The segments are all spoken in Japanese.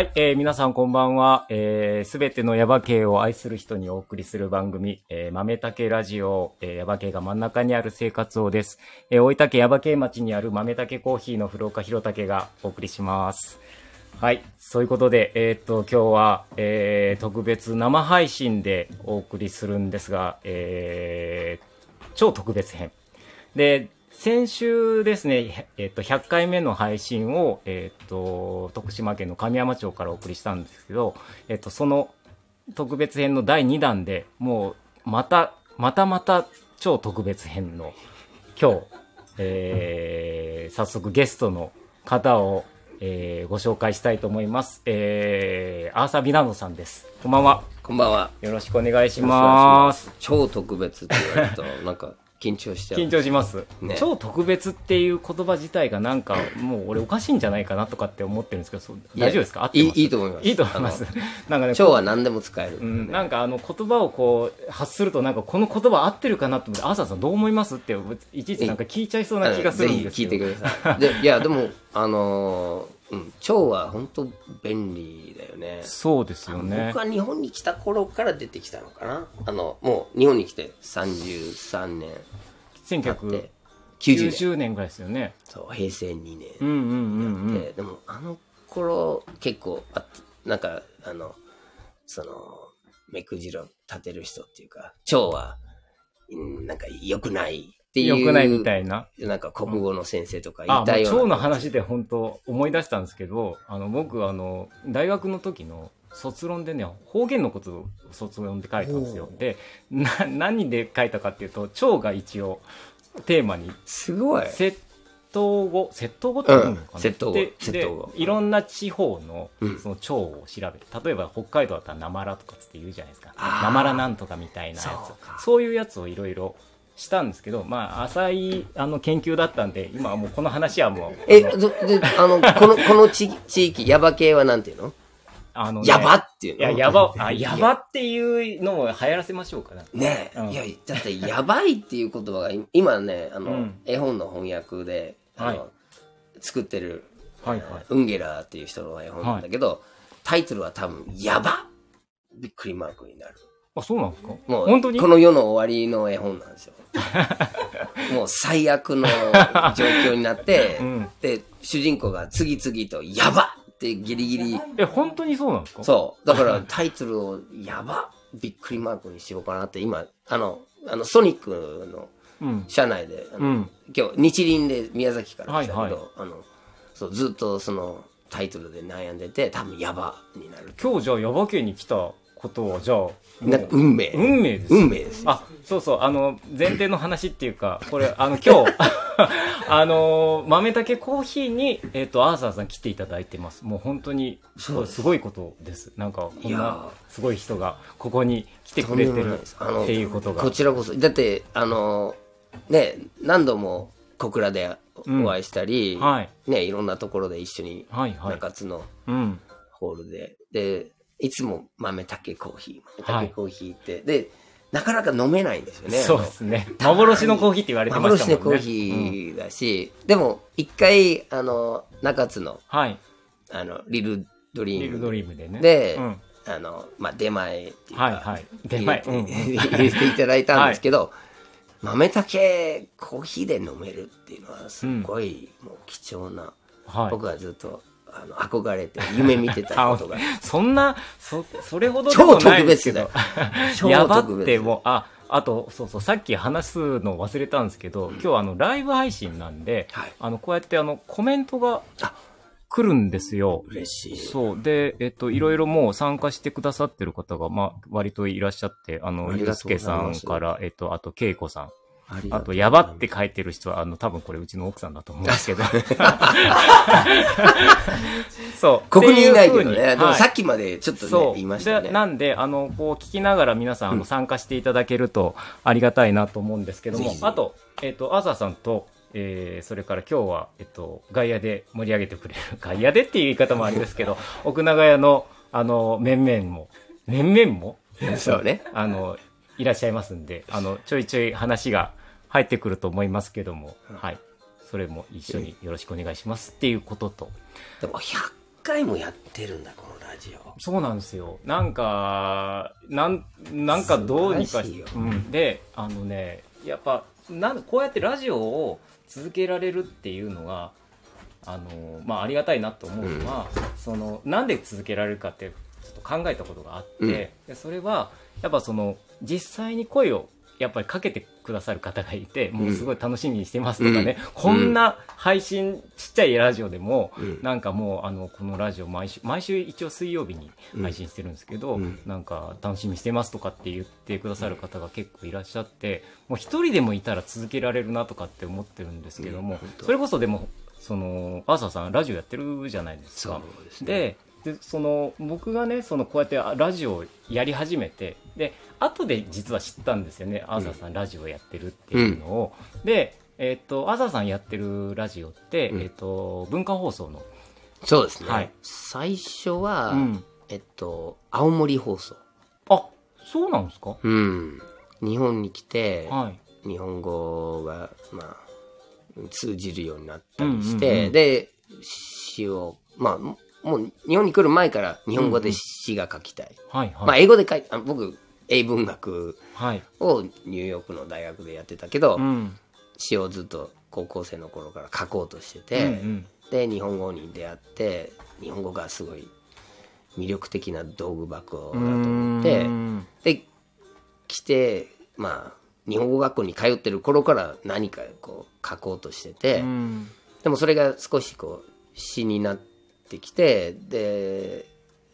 はい、えー、皆さんこんばんは。えー、すべてのヤバ系を愛する人にお送りする番組、えー、豆竹ラジオ、えー、ヤバ系が真ん中にある生活をです。えー、大分県ヤバ系町にある豆竹コーヒーの古岡弘武がお送りします。はい、そういうことで、えーっと、今日は、えー、特別生配信でお送りするんですが、えー、超特別編。で、先週ですね、えっと、100回目の配信を、えっと、徳島県の神山町からお送りしたんですけど、えっと、その特別編の第2弾でもう、また、またまた超特別編の今日、えー、早速ゲストの方を、えー、ご紹介したいと思います。えー、アーサー・ビナノさんです。こんばんは。こんばんは。よろしくお願いします。超特別って言われると、なんか緊張しちゃう。緊張します、ね超特別っていう言葉自体がなんかもう俺おかしいんじゃないかなとかって思ってるんですけど大丈夫ですか？いいいいと思いますいいと思います なんかね超は何でも使える。うん、なんかあの言葉をこう発するとなんかこの言葉合ってるかなと思って「アーサーさんどう思います?」っていちいちなんか聞いちゃいそうな気がするんですけどぜひ聞いてください。でいや、でも、あのーうん、超は本当便利だよね。そうですよね僕は日本に来た頃から出てきたのかな。あの、もう日本に来て33年経って、90年。1990年ぐらいですよねそう、平成2年。うんうんうんうんででもあの頃結構あなんかあのその目くじろ立てる人っていうか腸はうんなんか良くないっていう。よくないみたいな。なんか国語の先生とかいうたような。腸の話で本当思い出したんですけど、あの、僕、あの、大学の時の卒論でね、方言のことを卒論で書いたんですよ。で、な、何で書いたかっていうと、腸が一応テーマに、すごい。窃盗語、窃盗語って言うのかな、うん。窃盗語で窃盗語。でいろんな地方のうん。その腸を調べる。例えば北海道だったらなまらとかつって言うじゃないですか。なまらなんとかみたいなやつ。そういうやつをいろいろしたんですけど、まあ、浅いあの研究だったんで、今はもうこの話はもう、えどであのこのこの地地域ヤバ系はなんていうの？あのねヤバっていうの？いや、やば、あ、やばっていうのを流行らせましょうかね。ねえ、うんいやだってやばいっていう言葉が今ねあの、うん絵本の翻訳であの、はい作ってるはいはい。ウンゲラーっていう人の絵本なんだけど、タイトルは多分、やばびっくりマークになる。あ、そうなんですか？もう、本当に？この世の終わりの絵本なんですよ。もう最悪の状況になって、うんで、主人公が次々と、やばってギリギリ、え、本当にそうなんですか？そう。だからタイトルを、やばびっくりマークにしようかなって、今、あの、あの、ソニックのうん。社内で、うん。今日日輪で宮崎から来たけど、はいはいあのそうずっとそのタイトルで悩んでて多分ヤバになる今日じゃあ、ヤバ家に来たことは、じゃあ、なんか運命運命です。運命ですよあ、そうそう、あの、前提の話っていうか、これ、あの、今日、あの、豆竹コーヒーに、えっ、と、アーサーさん来ていただいてます。もう本当に、すごい、すごいことです。なんか、こんなすごい人が、ここに来てくれてるっていうことがこ。ちらこそだってあのね何度も小倉でお会いしたり、はい。ねいろんなところで一緒に。中津のうん。ホールで、でいつも豆竹コーヒーはい豆竹コーヒーって、でなかなか飲めないんですよねそうですね。幻のコーヒーって言われてましたもんね。幻のコーヒーだし、でも一回あの中津のうんはい。あのリルドリリルームドリームでね。で、うん。あのまあ、出前っていうか、はいはい。出前。うん。入れていただいたんですけど、豆竹コーヒーで飲めるっていうのはすごいもう貴重な、はい。僕はずっとあの憧れて夢見てたことが。そんな、そ、それほどでもないですけど。超 やば特別ってもう、あ、あと、そうそう、さっき話すの忘れたんですけど、今日あの、ライブ配信なんで、はい。あの、こうやってあの、コメントがあ。来るんですよ。嬉しい。そう。で、えっと、いろいろもう参加してくださってる方が、まあ、割といらっしゃって、あの、ゆうありがとうす。けさんから、えっと、あと、けいこさん。あとやばって書いてる人は、あの、多分これうちの奥さんだと思うんですけど。そう。ここにいないけどね、ってう風にでもはい。さっきまでちょっとね、そう。言いましたね。でなんで、あの、こう聞きながら皆さん、あの、参加していただけるとありがたいなと思うんですけども。あと、えっ、と、アーサーさんと、えー、それから今日は、えっと、外野で盛り上げてくれる、外野でっていう言い方もあれですけど、奥長屋の、あの、面々も、面々も、そうね。あの、いらっしゃいますんで、あの、ちょいちょい話が入ってくると思いますけども、はい。それも一緒によろしくお願いしますっていうことと、でも100回もやってるんだ、このラジオ。そうなんですよ。なんか、なん、なんかどうにかしうん。で、あのね、やっぱ、なんこうやってラジオを続けられるっていうのが、あの、まあ、ありがたいなと思うのは、その、なんで続けられるかって、ちょっと考えたことがあって、うんでそれは、やっぱその、実際に声を、やっぱりかけてくださる方がいて、もうすごい楽しみにしてますとかね、こんな配信、ちっちゃいラジオでも、うん。なんかもう、あの、このラジオ毎週、毎週一応水曜日に配信してるんですけど、うん。なんか楽しみにしてますとかって言ってくださる方が結構いらっしゃって、もう一人でもいたら続けられるなとかって思ってるんですけども、それこそでも、その、アーサーさんラジオやってるじゃないですか。ですね。ででその僕がねそのこうやってあラジオをやり始めてで後で実は知ったんですよね、アーサーさんラジオやってるっていうのを、で、えっとアーサーさんやってるラジオって、うん。えっと文化放送の、そうですね。はい。最初は、うん。えっと、青森放送。あそうなんですか？うん。日本に来て、はい。日本語が、まあ、通じるようになったりして、うんうんうん。で、詩を、まあ、ももう日本に来る前から日本語で詩が書きたい。はいはい、まあ、英語で書いあ僕、英文学はい。をニューヨークの大学でやってたけど、うん。詩をずっと高校生の頃から書こうとしてうて、ん。で、日本語に出会って、日本語がすごい魅力的な道具箱だとうん思ってう、ん。で、来て、まあ、日本語学校に通ってる頃から何かこう書こうとしてて、うん。でもそれが少しこう詩になってきて、で、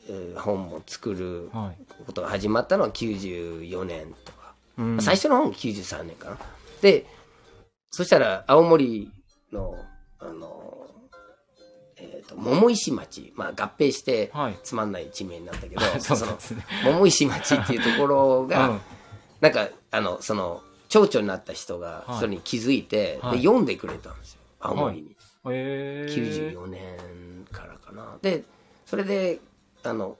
えー本も作るはい。ことが始まったのは94年とか、うん。最初の本93年かな。で、そしたら青森の、あの、えっ、と、桃石町、まあ合併してはい。つまんない地名になったけど、そうその桃石町っていうところが、うん。なんか、あの、その、町長になった人がはい。それに気づいて、はい。で、読んでくれたんですよ。青森に。へー。94年からかな。で、それで、あの、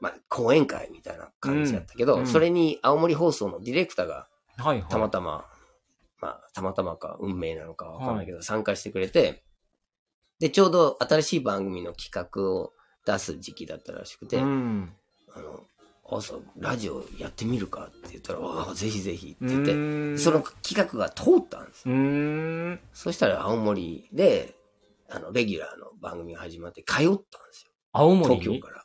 まあ、講演会みたいな感じだったけど、うん。うんそれに青森放送のディレクターがはいはい。たまたま、まあ、たまたまか運命なのかわかんないけど、参加してくれて、で、ちょうど新しい番組の企画を出す時期だったらしくて、うん。あの、朝、ラジオやってみるか？って言ったら、ああ、ぜひぜひって言って、うんその企画が通ったんです。そしたら青森で、あの、レギュラーの番組が始まって通ったんですよ。青森に？東京から。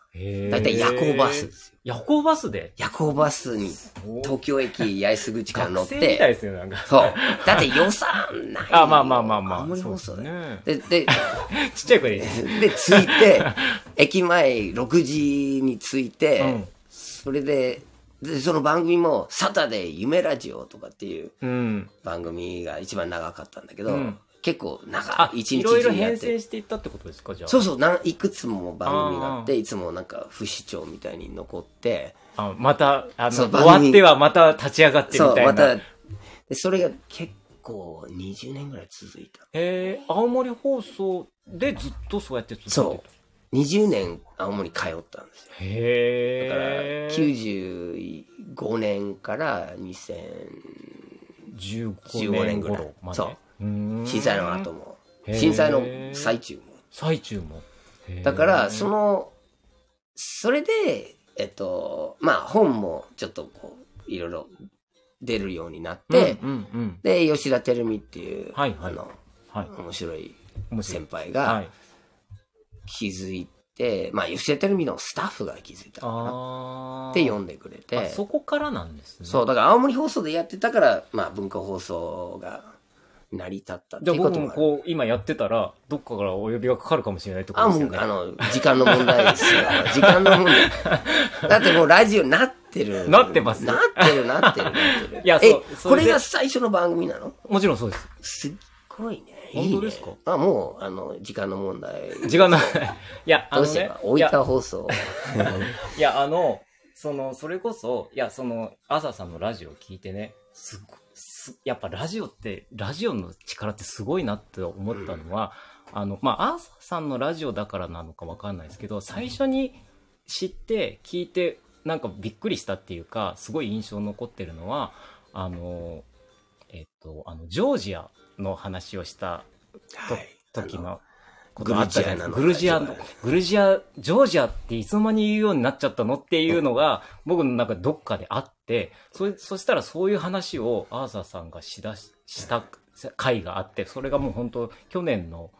だいたい夜行バスですよ。夜行バスで？夜行バスに東京駅八重洲口から乗っ学生みたいて、ですよ、なんか。そう。だって予算ない。あ、まあまあまあまあ。青森放送。ですね。で、で、ちっちゃい声で。で、着いて、駅前6時に着いて、うんそれで、で、その番組も、サタデー夢ラジオとかっていううん。番組が一番長かったんだけど、うん結構長あ、い、一日いろいろ中やって変遷。していったってことですか、じゃあ。そうそうなん、いくつも番組があって、あいつもなんか不死鳥みたいに残って、あまた、あの、そう終わってはまた立ち上がってみそう、たいな。また、で、それが結構20年ぐらい続いた。えー、青森放送でずっとそうやって続けてそう20年青森通ったんですよ。た。へだから、え。95年から2000、15 15年年ぐらい頃まで。そう震災の後も、震災の最中も。最中も。だから、そ、の、それで、えっと、まあ本もちょっとこう、いろいろ出るようになって、うんうんうん。で、吉田照美っていう、はいはいあの、はい。面白い先輩はがい。気づいて、まあ吉田照美のスタッフが気づいたのかなああ。って読んでくれあて、そこからなんですね。そう、だから青森放送でやってたから、まあ文化放送が成り立ったっていうこともある。もこう、今やってたら、どっかからお呼びがかかるかもしれないってこあ、とですよね。もう、あの、時間の問題ですよ。時間の問題。だってもうラジオなってる。なってますなってる、なってる、なってる。いやえそうこれが最初の番組なの？もちろんそうです。すっごいね。いいね本当ですか？あ、もう、あの、時間の問題。時間ない。いや、あのねいや分放送。いや、あの、その、それこそ、いや、その、朝さんのラジオを聞いてね、すごすやっぱラジオって、ラジオの力ってすごいなって思ったのは、あの、まあ、朝さんのラジオだからなのかわかんないですけど、最初に知って、聞いて、なんかびっくりしたっていうか、すごい印象に残ってるのは、あの、えっと、あの、ジョージアの話をしたはい。時の、ことあったじゃないですか。ググルジアなのグルジア、ジョージアっていつの間に言うようになっちゃったのっていうのが、僕の中でどっかであって、それ、そしたらそういう話をアーサーさんがしだし、した回があって、それがもう本当去年の、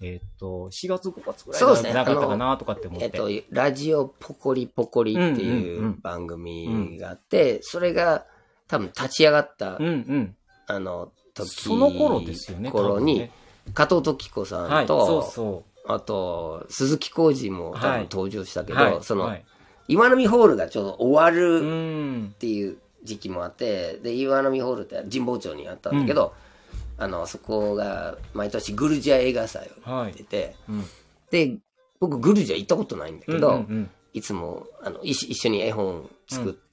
えっ、と、4月5月ぐらいじゃなかったかなとかって思って。えっと、ラジオポコリポコリってうんうんいううん番組があって、それが多分立ち上がった、うんうん。あの、時その頃ですよね。頃に、加藤時子さはい、んと、そうそあと、鈴木浩二も多はい分登場したけう。ど、はい、その、はい、岩波ホールがちょうど終わうるんっ。ていう時期もあって、で、岩波ホールって神保町にあったんだけど、あの、そこが毎年グルジア映画祭をはいやって。て、うん。で、僕グルジア行ったことないんだけど、うんうんいつもあの一緒に絵本作って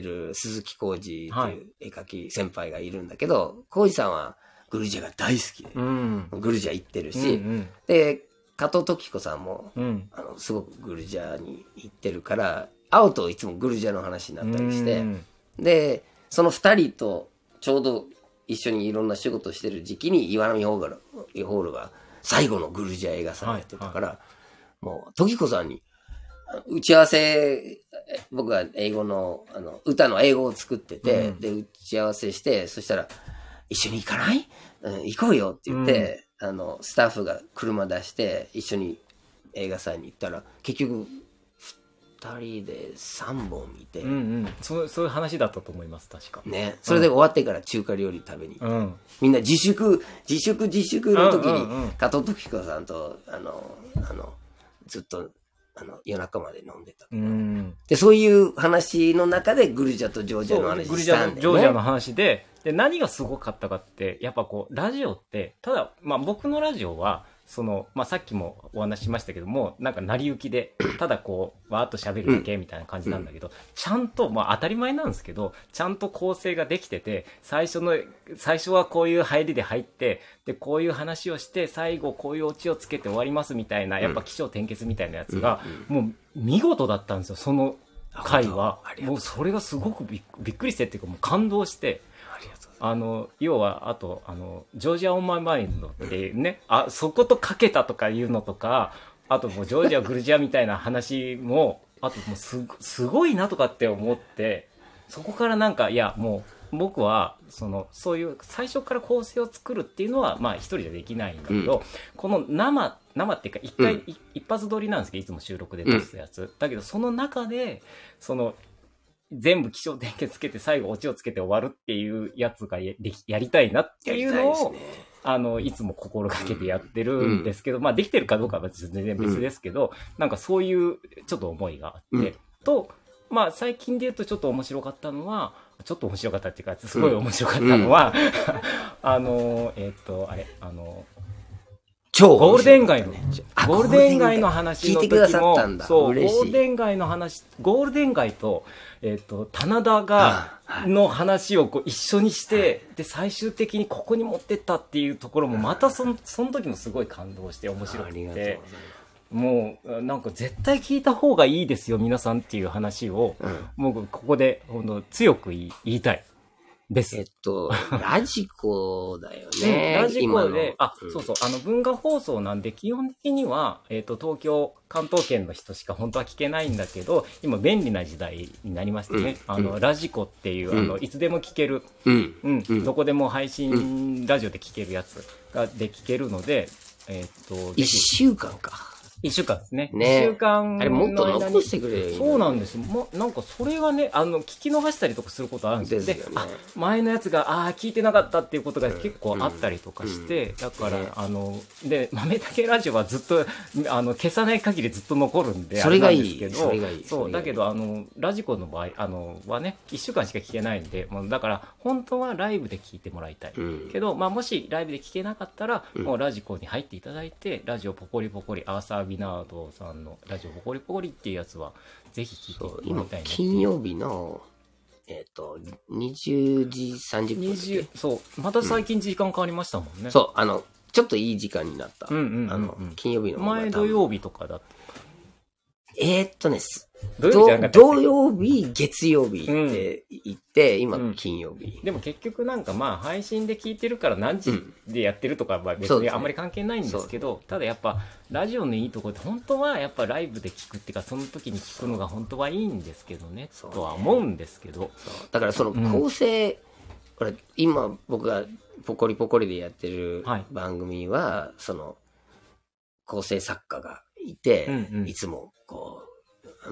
る鈴木浩二っていう絵描き先輩がいるんだけど、浩二さんはグルジアが大好きで、うん。グルジア行ってるうん。し、うんで、加藤時子さんも、うん。あの、すごくグルジアに行ってるから、会うといつもグルジアの話になったりして、うんで、その二人とちょうど一緒にいろんな仕事してる時期に岩波ホールが最後のグルジア映画祭やってたから、もう、時子さんに、あ打ち合わせ、え僕が英語の、あの、歌の英語を作ってて、うんで、打ち合わせして、そしたら、一緒に行かない、うん、行こうよって言って、あの、スタッフが車出して、一緒に映画祭に行ったら、結局、二人で三本見て、うんうん。そう、そういう話だったと思います、確か。ね、それで終わってから中華料理食べに行って、うん。みんな自粛、自粛、自粛の時うんうんうんに、加藤時子さんと、あの、あの、ずっと、あの、夜中まで飲んでた。うん。で、そういう話の中で、グルジャとジョージアの話したんだよね。ジョージアの話で、で、何がすごかったかって、やっぱこう、ラジオって、ただ、まあ僕のラジオは、その、まあさっきもお話ししましたけども、なんか成り行きで、ただこう、わーっと喋るだけみたいな感じなんだけど、ちゃんと、まあ当たり前なんですけど、ちゃんと構成ができてて、最初の、最初はこういう入りで入って、で、こういう話をして、最後こういうオチをつけて終わりますみたいな、やっぱ起承転結みたいなやつが、もう見事だったんですよ、その回は。もうそれがすごくびっびっくりしてっていうかもう感動してあの要はあとあのジョージア・オン・マイ・マインドっていうねあそことかけたとかいうのとかあともうジョージア・グルジアみたいな話もあともうすごすごいなとかって思ってそこからなんかいやもう僕はそのそういう最初から構成を作るっていうのはまあ一人じゃできないんだけど、この生生っていうか一回、うん。い一発撮りなんですけどいつも収録で出すやつ、だけどその中でその全部気象点結つけて最後オチをつけて終わるっていうやつがやできやりたいなっていうのをね。あの、いつも心がけてやってるんですけど、まあできてるかどうかは全然別ですけど、なんかそういうちょっと思いがあって、うんと、まあ最近で言うとちょっと面白かったのは、ちょっと面白かったっていうか、すごい面白かったのは、あの、えっ、と、あれ、あの、超ゴールデン街の、あゴールデン街の話の時聞いてくださもったんだ。そう、ゴ。ールデン街の話、ゴールデン街と、えっ、と、棚田が、の話をこう一緒にして、で、最終的にここに持ってったっていうところも、またその、その時もすごい感動して面白くて。ま、もう、なんか絶対聞いた方がいいですよ、皆さんっていう話を、す。うん。もうここで、本当強く言いたい。です。えっと、ラジコだよでね。ラジコで、あ、うんそうそう、あの、文化放送なんで、基本的には、えっ、と、東京、関東圏の人しか本当は聞けないんだけど、今、便利な時代になりましてね、うんあの、ラジコっていう、あの、うんいつでも聞ける、うん。うん、うんどこでも配信、ラジオで聞けるやつが、で聞けるので、えっ、と、ぜ一ひ、週間か。一週間ですね。一、ね週間のあれもっと残してくれ。よ。そうなんです。よ。もうなんかそれがね、あの、聞き逃したりとかすることあるんですよ。でね。あ、前のやつが、ああー、聞いてなかったっていうことが結構あったりとかして、だから、ね。あの、で、豆竹ラジオはずっと、あの、消さない限りずっと残るんで、それがいい。あなんですけどそれがいい。そう、だけど、あの、ラジコの場合、あの、はね、一週間しか聞けないんで、もうだから、本当はライブで聞いてもらいたい。うん。けど、まあ、もしライブで聞けなかったら、うん。もうラジコに入っていただいて、ラジオポコリポコリ、アーサー・ビナードさんのラジオポコリポコリっていうやつは、ぜひ聞いてもらいたいな、金曜日の、えっと、20時30分だっけ？20そう、また最近時間変わりましたもんね。そう、あの、ちょっといい時間になった。うんうんうんうんあの、金曜日の前土曜日とかだった。えーっとね、す土曜日じゃなかった土曜日、月曜日って言って、今うん。金曜日。でも結局なんかまあ配信で聞いてるから何時でやってるとかは別にあんまり関係ないんですけど、ただやっぱラジオのいいところって本当はやっぱライブで聞くっていうかその時に聞くのが本当はいいんですけどねそうね。とは思うんですけど。だからそのうん。構成、これ今僕がポコリポコリでやってるはい。番組は、その構成作家がいて、うんうん。いつもこう、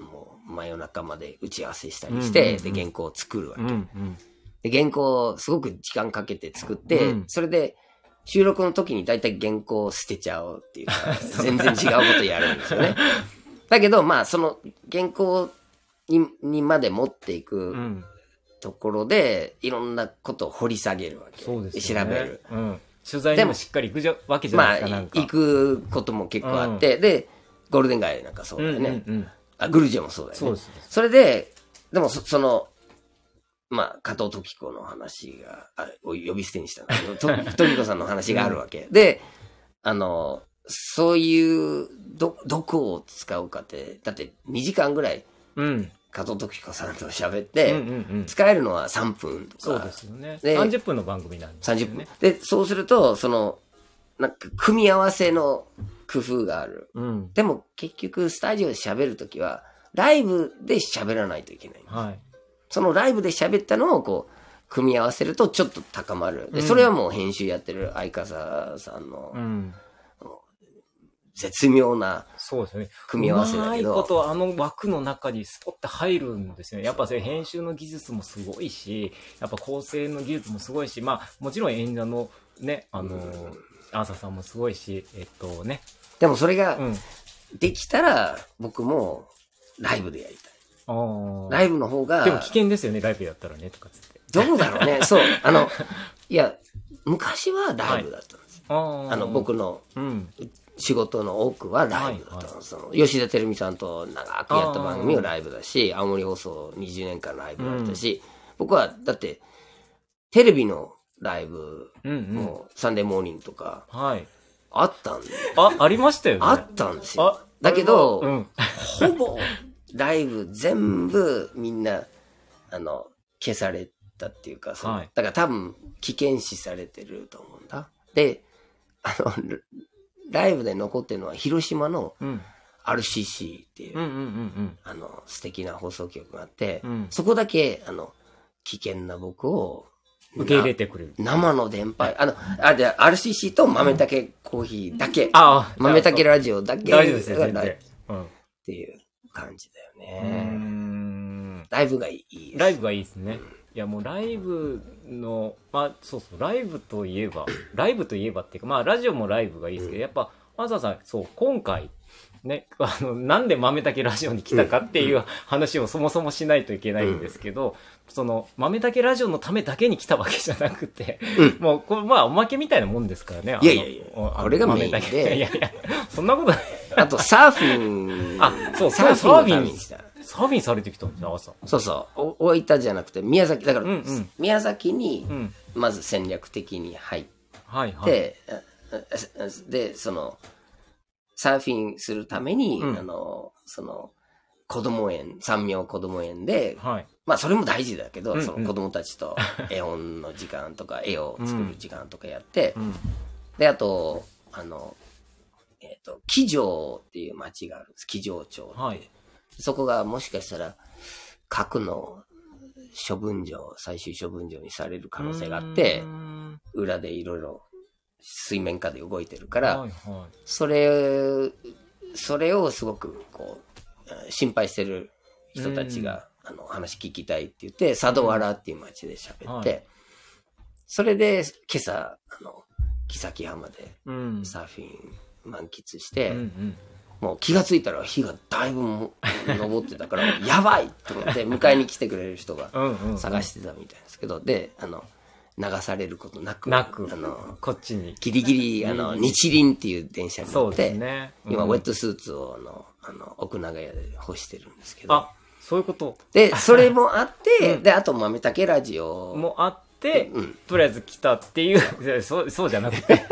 もう真夜中まで打ち合わせしたりして、で原稿を作るわけ。で原稿をすごく時間かけて作って、うんそれで収録の時に大体原稿を捨てちゃうっていうか、全然違うことやるんですよね。だけど、まあ、その原稿ににまで持っていくうんところで、いろんなことを掘り下げるわけ。そうですよね調べる。うん、取材にもしっかり行くじゃわけじゃまあ、ないですかなんか行くことも結構あって、で、ゴールデン街なんかそうだよね。うん、あ、グルジアもそうだよね。そうですそれで、でもそ、その、まあ、加藤時子の話が、あお呼び捨てにしたんだけど、と 時子さんの話があるわけ。で、あの、そういう、ど、どこを使うかって、だって2時間ぐらいうん加藤時子さんと喋っうんて、使えるのは3分とか。そうですよねで30分の番組なんですよね30分。で、そうすると、その、なんか、組み合わせの工夫がある。うんでも、結局、スタジオで喋るときは、ライブで喋らないといけない。はいそのライブで喋ったのを、こう、組み合わせるとちょっと高まる。で、うんそれはもう編集やってる相笠さんのうん絶妙なそうですね。組み合わせだけうまいこど、とあの枠の中にスポッて入るんですよね。やっぱそれ編集の技術もすごいし、やっぱ構成の技術もすごいし、まあもちろん演者のね、あの、アーサーさんもすごいし、えっとね。でもそれがうん。できたら、僕もライブでやりたい。ライブの方が、でも危険ですよね、ライブやったらね、とかつって。どうだろうね。そう。あの、いや、昔はライブだったんです。ああ。あの、僕のうん。仕事の多くはライブだったの。その吉田照美さんと長くやった番組はライブだし、青森放送20年間ライブだったし、僕は、だって、テレビのライブうんうん。も、サンデーモーニングとか、はい。あったんで、あ、ありましたよね。あったんですよあ。だけど、うん。ほぼ、ライブ全部みんな、あの、消されたっていうか、そのはいだから多分、危険視されてると思うんだ。で、あの、ライブで残ってるのは広島のうん。RCC っていう、あの、素敵な放送局があって、うんそこだけ、あの、危険な僕を、うん。受け入れてくれる。生の電波、あの、あ、で、RCC と豆竹コーヒーだけ、ああ。豆竹ラジオだけ大丈夫ですよ、全然。うん。っていう感じだようね。ん。ライブがいい。ライブがいいですね。いやもうライブの、まあそうそう、ライブといえば、ライブといえばっていうか、まあラジオもライブがいいですけど、やっぱ、マサさん、そう、今回、ね、あの、なんで豆竹ラジオに来たかっていう話をそもそもしないといけないんですけど、その、豆竹ラジオのためだけに来たわけじゃなくて、うんもう、これ、まあ、おまけみたいなもんですからね。いやいやいやこれがメインでいやいや、そんなことない。あと、サーフィン。あそうサーフィン。サーフィンされてきたんですよ、朝。そうそう。お大分じゃなくて、宮崎、だから、うんうん宮崎にう、ん。まず戦略的に入っはいはい。で、その、サーフィンするために、うんあの、その、子供園、三名子供園で、はい。まあそれも大事だけど、うんうんその子供たちと 絵本の時間とか絵を作る時間とかやって、うん。で、あと、あの、えっ、と、木城っていう町があるんです。木城町。はいそこがもしかしたら、核の処分場、最終処分場にされる可能性があって裏でいろいろ水面下で動いてるから、はいはそれ、それをすごくこう、心配してる人たちが、あの、話聞きたいって言って、佐渡原っていう町で喋って、はいそれで今朝、あの、木崎浜で。サーフィン満喫して、うんうん。もう気がついたら火がだいぶも昇ってたから、やばいと思って迎えに来てくれる人が。探してたみたいですけど、で、あの、流されることなく、なくあの、こっちに。ギリギリ、あの、日輪っていう電車に乗って、ね。今、うんウェットスーツを、あの、あの、奥長屋で干してるんですけど。あ、そういうことで、それもあって、うんで、あと、豆竹ラジオもあって、うんとりあえず来たっていう、そう、そうじゃなくて。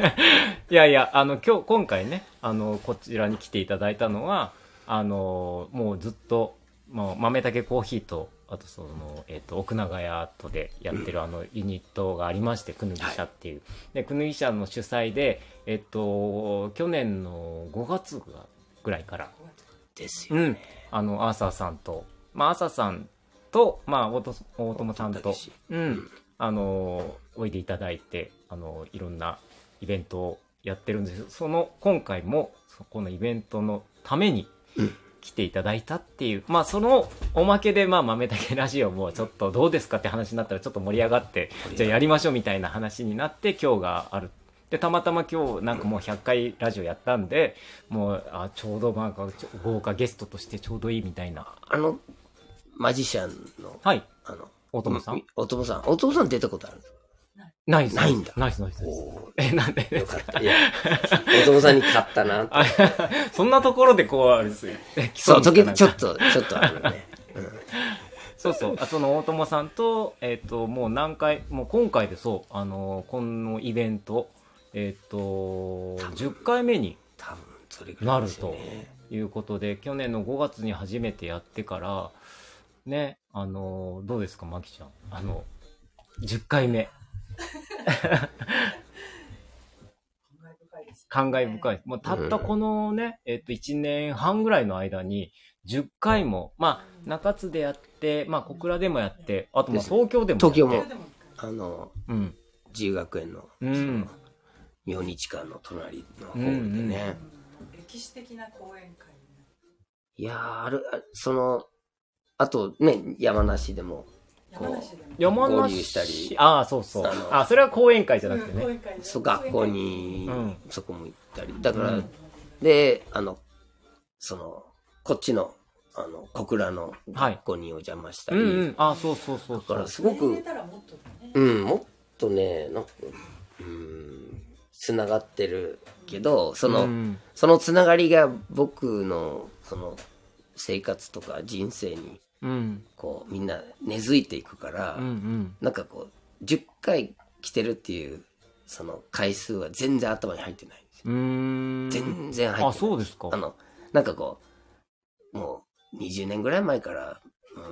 いやいや、あの、今日、今回ね、あの、こちらに来ていただいたのは、あの、もうずっと、もう豆竹コーヒーと、あとその、えっ、と、奥永屋とでやってるあのユニットがありまして、くぬぎ社っていう。で、くぬぎ社の主催で、えっ、と、去年の5月ぐらいから、ですよ。うん、あの、アーサーさんと、まあ、アーサーさんと、まあ、大友さんとうん、あの、おいでいただいて、あの、いろんなイベントをやってるんです。その、今回も、そこのイベントのためにうん来ていただいたっていう、まあ、そのおまけで、まあ、豆だけラジオもちょっとどうですかって話になったらちょっと盛り上がって、じゃあやりましょうみたいな話になって、今日がある。で、たまたま今日なんかもう100回ラジオやったんで、もう、あ、ちょうどなんか豪華ゲストとしてちょうどいいみたいな。あの、マジシャンの、はい。あの、大友さん？お友さん。お友さん出たことあるないです。ないんだないです、ないです。おえ、なんで？でよすかかった。いや、お友さんに勝ったな そんなところでこう、あれですよ。そう、時々ちょっっと、ちょっとあるね。そうそう。あその大友さんと、えっ、と、もう何回、もう今回でそう、あの、このイベント、えっ、と、10回目に多分、それぐらいですよね。いうことで、去年の5月に初めてやってから、ね、あの、どうですか、まきちゃん。あの、10回目。感慨深い。もうたったこのね、えっと、1年半ぐらいの間に、10回も、まあ、中津でやって、まあ、小倉でもやって、あと、まあ、です東京でもやって。東京も、あの、うん。自由学園の、うん。その明日館の隣のホールでね。歴史的な講演会いやー、ある、あその、あとね、山梨でも、山梨でも山合流梨したりああ、そうそう。あそれは講演会じゃなくてね。うんそう、学校にうん、そこも行ったり。だから、うんで、あの、その、こっちの、あの、小倉のはい学校にお邪魔したり。うんうん。あそうそうそうだからそう。すごくうん、もっとね、なんか、うん、つながってるけど、その、うんそのつながりが僕の、その、生活とか人生に、うん。こう、みんな根付いていくから、うんうん。なんかこう、10回来てるっていう、その回数は全然頭に入ってないんですよ。全然入ってない。あ、そうですかあ。の、なんかこう、もう20年ぐらい前から、うん、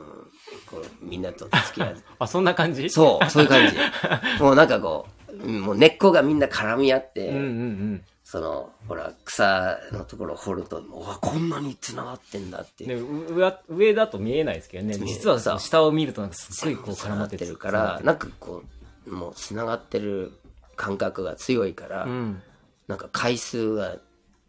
こうみんなと付き合う。あ、そんな感じ？そう、そういう感じ。もうなんかこう、うんもう根っこがみんな絡み合って、うんうんうん。その、ほら、草のところを掘ると、うわ、こんなに繋がってんだって。ね、う上上だと見えないですけどね。実はそう下を見るとなんかすっごいこう絡まっ繋がっててるから、なんかこう、もう繋がってる感覚が強いから、うん。なんか回数は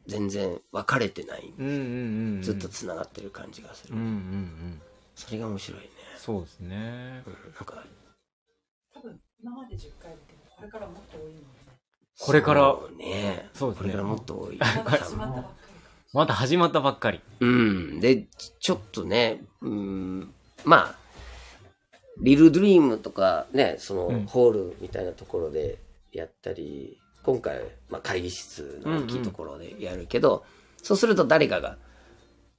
全然分かれてない。うん。ずっと繋がってる感じがする。うんうんうん。それが面白いね。そうですね。うんなんか、多分今まで10回だけどこれからもっと多いもんねこれからそうね。そうですねこれからもっと多い。まだ始まったばっかまだ始まったばっかり。うん。で、ちちょっとね、うん、まあ、リルドリームとかね、その、うんホールみたいなところでやったり、今回、まあ、会議室の大きいところでやるけど、そうすると誰かが、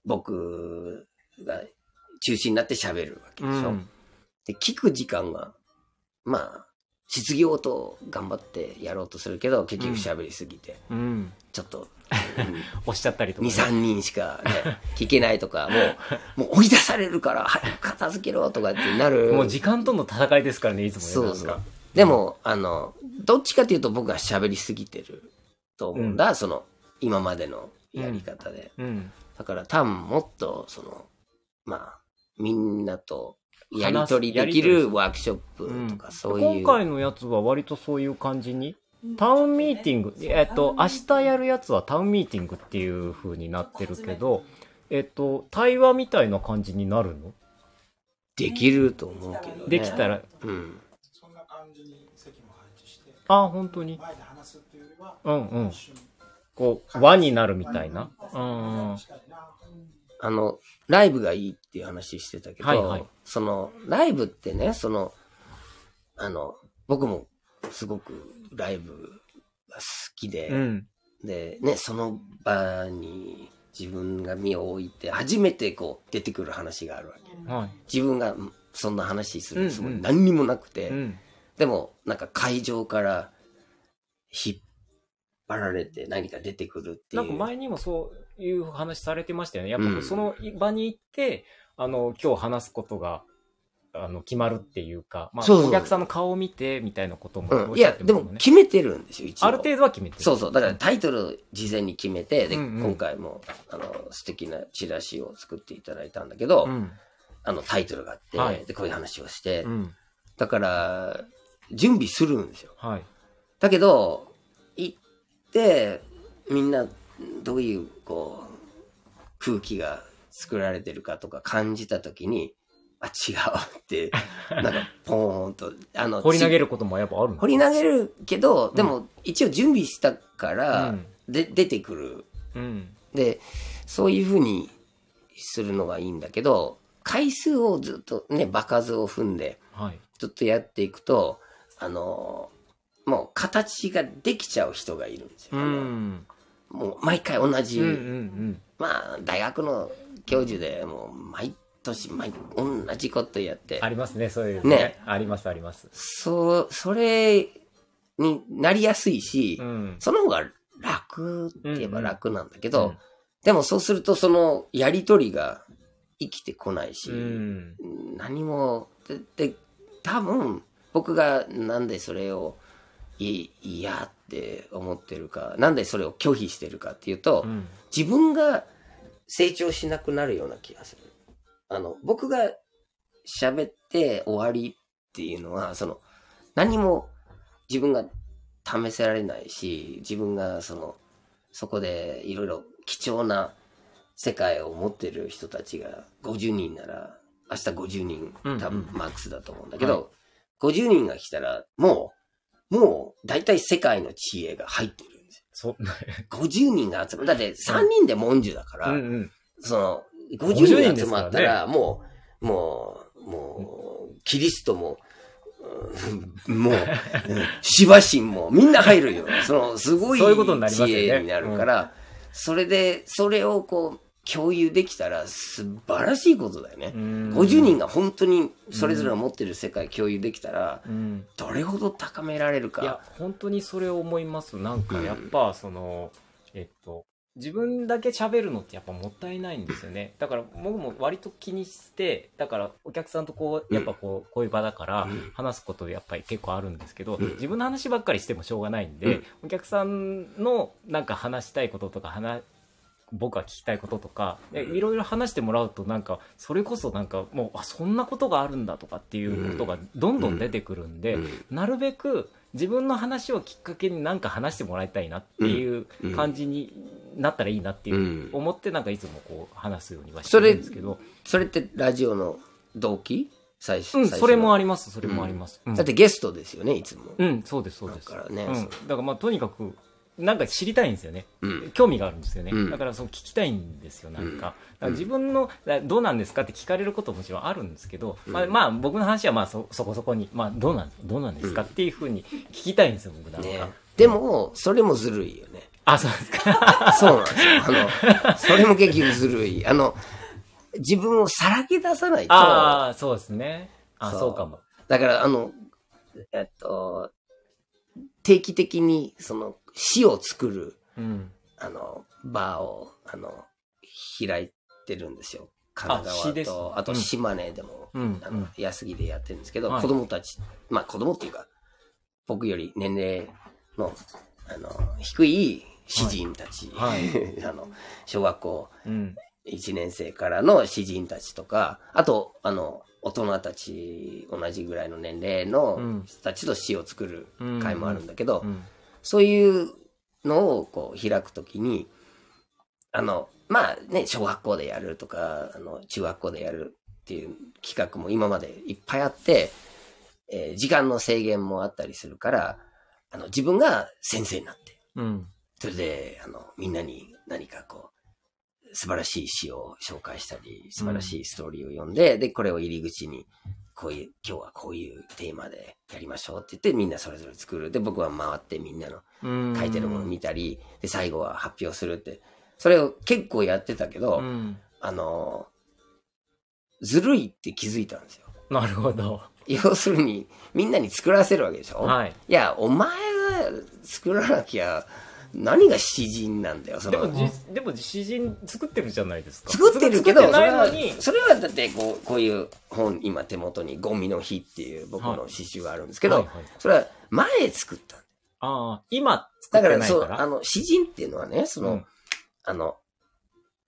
僕が中心になって喋るわけでしょ。うん。で、聞く時間が、まあ、失業と頑張ってやろうとするけど、結局喋りすぎて、うん。ちょっと、押しちゃったりとか2、ね。3人しかね、聞けないとか、もう、もう追い出されるから、早く片付けろとかってなる。もう時間との戦いですからね、いつもね。そうそう。でも、あの、どっちかというと僕が喋りすぎてると思うんだ、その、今までのやり方で。うん。だから多分もっと、その、まあ、みんなとやりとりできるるワークショップとか、そういう。今回のやつは割とそういう感じに？りタウンミーティング、えっと、明日やるややつはタウンミーティングっていう風になってるけど、えっと、対話みたいな感じになるの？できると思うけどね。できたら、うん。そんな感じに席も配置して、あ、本当に？前で話すっていうよりは、うんうんこう、輪になるみたいな？うん。あの、ライブがいいっていう話してたけど、はいはいその、ライブってね、その、あの、僕もすごくライブが好きで、うん。で、ね、その場に自分が身を置いて、初めてこう出てくる話があるわけ。はい。自分がうんそんな話するつもうんうんり何にもなくて、うん。でも、なんか会場から引っ張られて何か出てくるっていう。なんか前にもそういう話されてましたよね。やっぱうんその場に行って、あの、今日話すことが、あの、決まるっていうか、まあ、そうそうお客さんの顔を見て、みたいなこともうん。いや、でも決めてるんですよ、一応。ある程度は決めてる。そうそう。だからタイトル事前に決めて、で、うんうん今回も、あの、素敵なチラシを作っていただいたんだけど、うん。あの、タイトルがあって、はいで、こういう話をして、うん。だから、準備するんですよ。はい。だけど、行って、みんな、どういう、こう、空気が作られてるかとか感じたときに、あ、違うって、なんか、ポーンと、あの、掘り投げる。ることもやっぱあるの？掘り投げるけど、でも、一応準備したから、うんで、出てくる。うん。で、そういうふうにするのがいいんだけど、回数をずっとね、場数を踏んで、はい。ずっとやっていくと、あの、もう形ができちゃう人がいるんですよ。うあのん。もう毎回同じ、うんうんうん。まあ、大学の教授でもう毎年、毎、同じことやってあ、りますね、そういうのねあります、あります。そう、それになりやすいし、うん。その方が楽って言えば楽なんだけど、うんでもそうするとそのやりとりが生きてこないし、うん。何も、で、で多分僕がなんでそれをい嫌って思ってるか、なんでそれを拒否してるかっていうと、うん。自分が成長しなくなるような気がする。あの、僕が喋って終わりっていうのは、その、何も自分が試せられないし、自分がその、そこでいろいろ貴重な世界を持ってる人たちが50人なら、明日50人うん多分うんマックスだと思うんだけど、50人が来たら、もう、もう大体世界の知恵が入ってるんですよ。そう。50人が集まる。だって3人で文殊だから、うんうん。その、50 50人人集まったら、もう、もう、もう、キリストも、うんもう、うんシバ神もみんな入るよ。その、すごいそういうことになりますよね知恵になるから、それで、それをこう、共有できたら素晴らしいことだよね。50 50人が本当にそれぞれが持ってる世界共有できたら、うん。どれほど高められるいやか。、本当にそれを思います。なんかうんやっぱ、その、えっと、自分だけ喋るのってやっぱもったいないんですよね。だから僕も割と気にして、だからお客さんとこう、やっぱこう、こういう場だからうん話すことやっぱり結構あるんですけど、うん自分の話ばっかりしてもしょうがないんでうん、お客さんのなんか話したいこととか話、僕が聞きたいこととか、でいろいろ話してもらうとなんか、それこそなんかもう、あ、そんなことがあるんだとかっていうことがどんどん出てくるんで、うん。なるべく自分の話をきっかけになんか話してもらいたいなっていううん。感じになったらいいなっていううん。思ってなんかいつもこう話すようにはしてるんですけど、それってラジオの動機最初。うん、それもあり、ります、それもあります。うん。だってゲストですよね、いつも。うん、そうです、そうです。だからねだからまあとにかく、なんか知りたいんですよね。うん。興味があるんですよね。うんだからそう聞きたいんですよ、なんか。うん自分の、だどうなんですかって聞かれることももちろんあるんですけど、うんまあ、まあ僕の話はまあそそこそこに、まあどうなん、どうなんですかっていうふうに聞きたいんですよ、僕なんか。ねでも、それもずるいよね。あ、そうですか。そうなんですよ。あの、それも結局ずるい。あの、自分をさらけ出さないと、ああ、そうですね。あそうそうかも。だから、あの、えっと、定期的に、その、詩を作る、うん。あの、バーを、あの、開いてるんですよ。神奈川と、あとうん島根でも、うんあの、安来でやってるんですけど、はい子供たち、まあ子供っていうか、僕より年齢の、あの、低い詩人たち、は あの、小学校うん。1年生からの詩人たちとか、あと、あの、大人たち、同じぐらいの年齢のうん人たちと詩を作るうん会もあるんだけど、うん。そういうのをこう開くときに、あの、まあね、小学校でやるとか、あの、中学校でやるっていう企画も今までいっぱいあって、えー時間の制限もあったりするから、あの、自分が先生になって、うん。それで、あの、みんなに何かこう、素晴らしい詩を紹介したり、素晴らしいストーリーを読んで、で、これを入り口に、こういう、今日はこういうテーマでやりましょうって言って、みんなそれぞれ作る。で、僕は回ってみんなのうん。書いてるものを見たり、で、最後は発表するって。それを結構やってたけど、うん。あの、ずるいって気づいたんですよ。なるほど。要するに、みんなに作らせるわけでしょ？はい。いや、お前が作らなきゃ、何が詩人なんだよ、その。でもじ、でも詩人作ってるじゃないですか。作ってるけど、それはそれはだってこう、こういう本、今手元にゴミの日っていう僕の詩集があるんですけど、はいはいそれは前作った。ああ、今作だってからそう、ないから。あの、詩人っていうのはね、その、うんあの、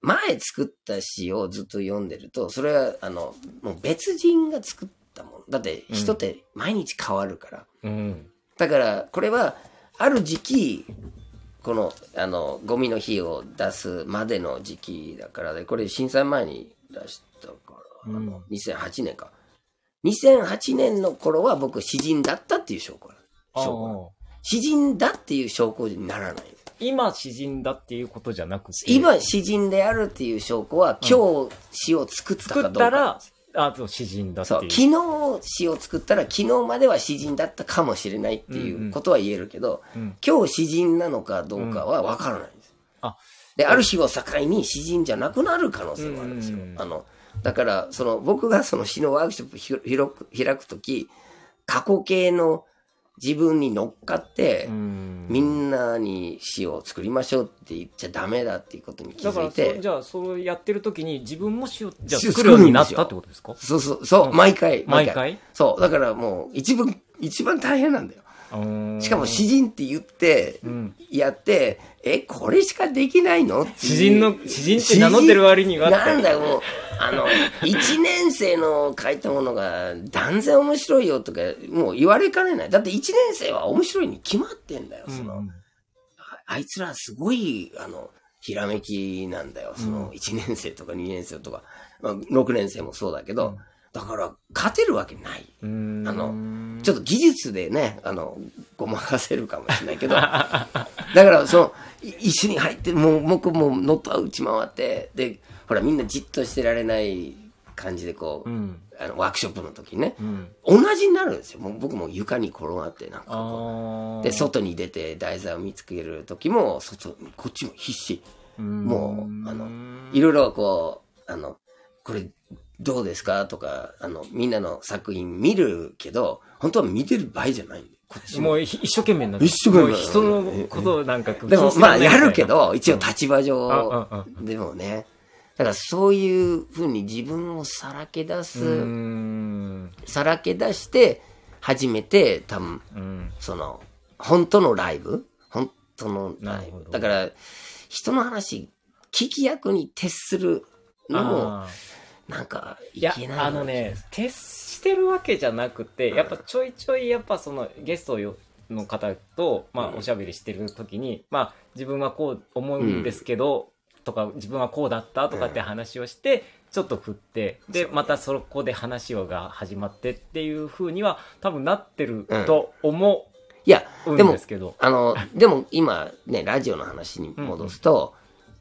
前作った詩をずっと読んでると、それは、あの、もう別人が作ったもの。だって人って毎日変わるから。うん。だから、これは、ある時期、この、あの、ゴミの日を出すまでの時期だからで、これ震災前に出したから、あの、2008年か。2008年の頃は僕詩人だったっていう証拠証拠あ詩人だっていう証拠にならない。今詩人だっていうことじゃなくて。今詩人であるっていう証拠は、今日詩を作ったか作どうか。ったら、あそう詩人だってそう。昨日詩を作ったら昨日までは詩人だったかもしれないっていうことは言えるけど、うん今日詩人なのかどうかはわからないんです。あで、ある日を境に詩人じゃなくなる可能性もあるんですよ。うんあの、だから、その僕がその詩のワークショップひろ広く開くとき、過去形の自分に乗っかって、うん。みんなに詩を作りましょうって言っちゃダメだっていうことに気づいてじ、ゃあ、それやってる時に自分も詩を、じゃ作るようになったってことですか？そうそう、そう、毎回、毎回。そう、だからもう一番、一番大変なんだよ。しかも詩人って言って、うん。やって、え、これしかできないの？詩人の、詩人って名乗ってる割にはって。なんだよ、もう、あの、一年生の書いたものが断然面白いよとか、もう言われかねない。だって一年生は面白いに決まってんだよ、その、うんあいつらすごい、あの、ひらめきなんだよ。その、1年生とか2年生とか、まあ、6年生もそうだけど、だから、勝てるわけない。うんあのちょっと技術でね、あの、ごまかせるかもしれないけど、だから、その、い一緒に入って、もう、僕もノットは打ち回って、で、ほら、みんなじっとしてられない感じで、こう、うん。あの、ワークショップの時にね、うん。同じになるんですよ。もう僕も床に転がって、なんかこう。で、外に出て題材を見つける時も、外、こっちも必死。もう、あの、いろいろこう、あの、これどうですか？とか、あの、みんなの作品見るけど、本当は見てる場合じゃないんで、こっちも。もう一生懸命にな一生懸命。人のことをなんかでも、まあ、やるけど。ど、一応立場うん。上でもね、だからそういうふうに自分をさらけ出す。さらけ出して、初めて多分、うん。その、本当のライブ？本当のライブ。だから、人の話、聞き役に徹するのも、なんか、いけない、あのね、徹してるわけじゃなくて、やっぱちょいちょい、やっぱそのゲストよの方と、まあ、おしゃべりしてる時に、まあ、自分はこう思うんですけど、とか、自分はこうだったとかって話をして、ちょっと振って、で、またそこで話をが始まってっていう風には、多分なってると思いや、うんでもですけど。あの、でも今ね、ラジオの話に戻すと、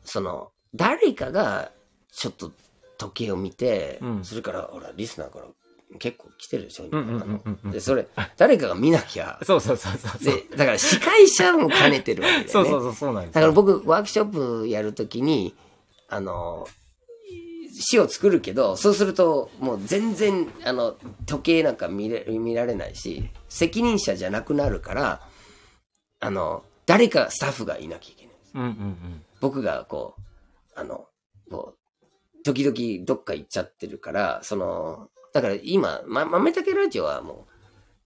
その、誰かがちょっと時計を見て、うんそれから、ほら、リスナーから結構来てるでしょ、で、それ、誰かが見なきゃ、そうそうそうそう。で、だから司会者も兼ねてるわけだよね。そうそうそう、そうなんですよ。だから僕、ワークショップやるときに、あの、詩を作るけど、そうすると、もう全然、あの、時計なんか見れ見られないし、責任者じゃなくなるから、あの、誰かスタッフがいなきゃいけない。うんうんうん。僕がこう、あの、こう、時々どっか行っちゃってるから、その、だから今、ま、豆竹ラジオはもう、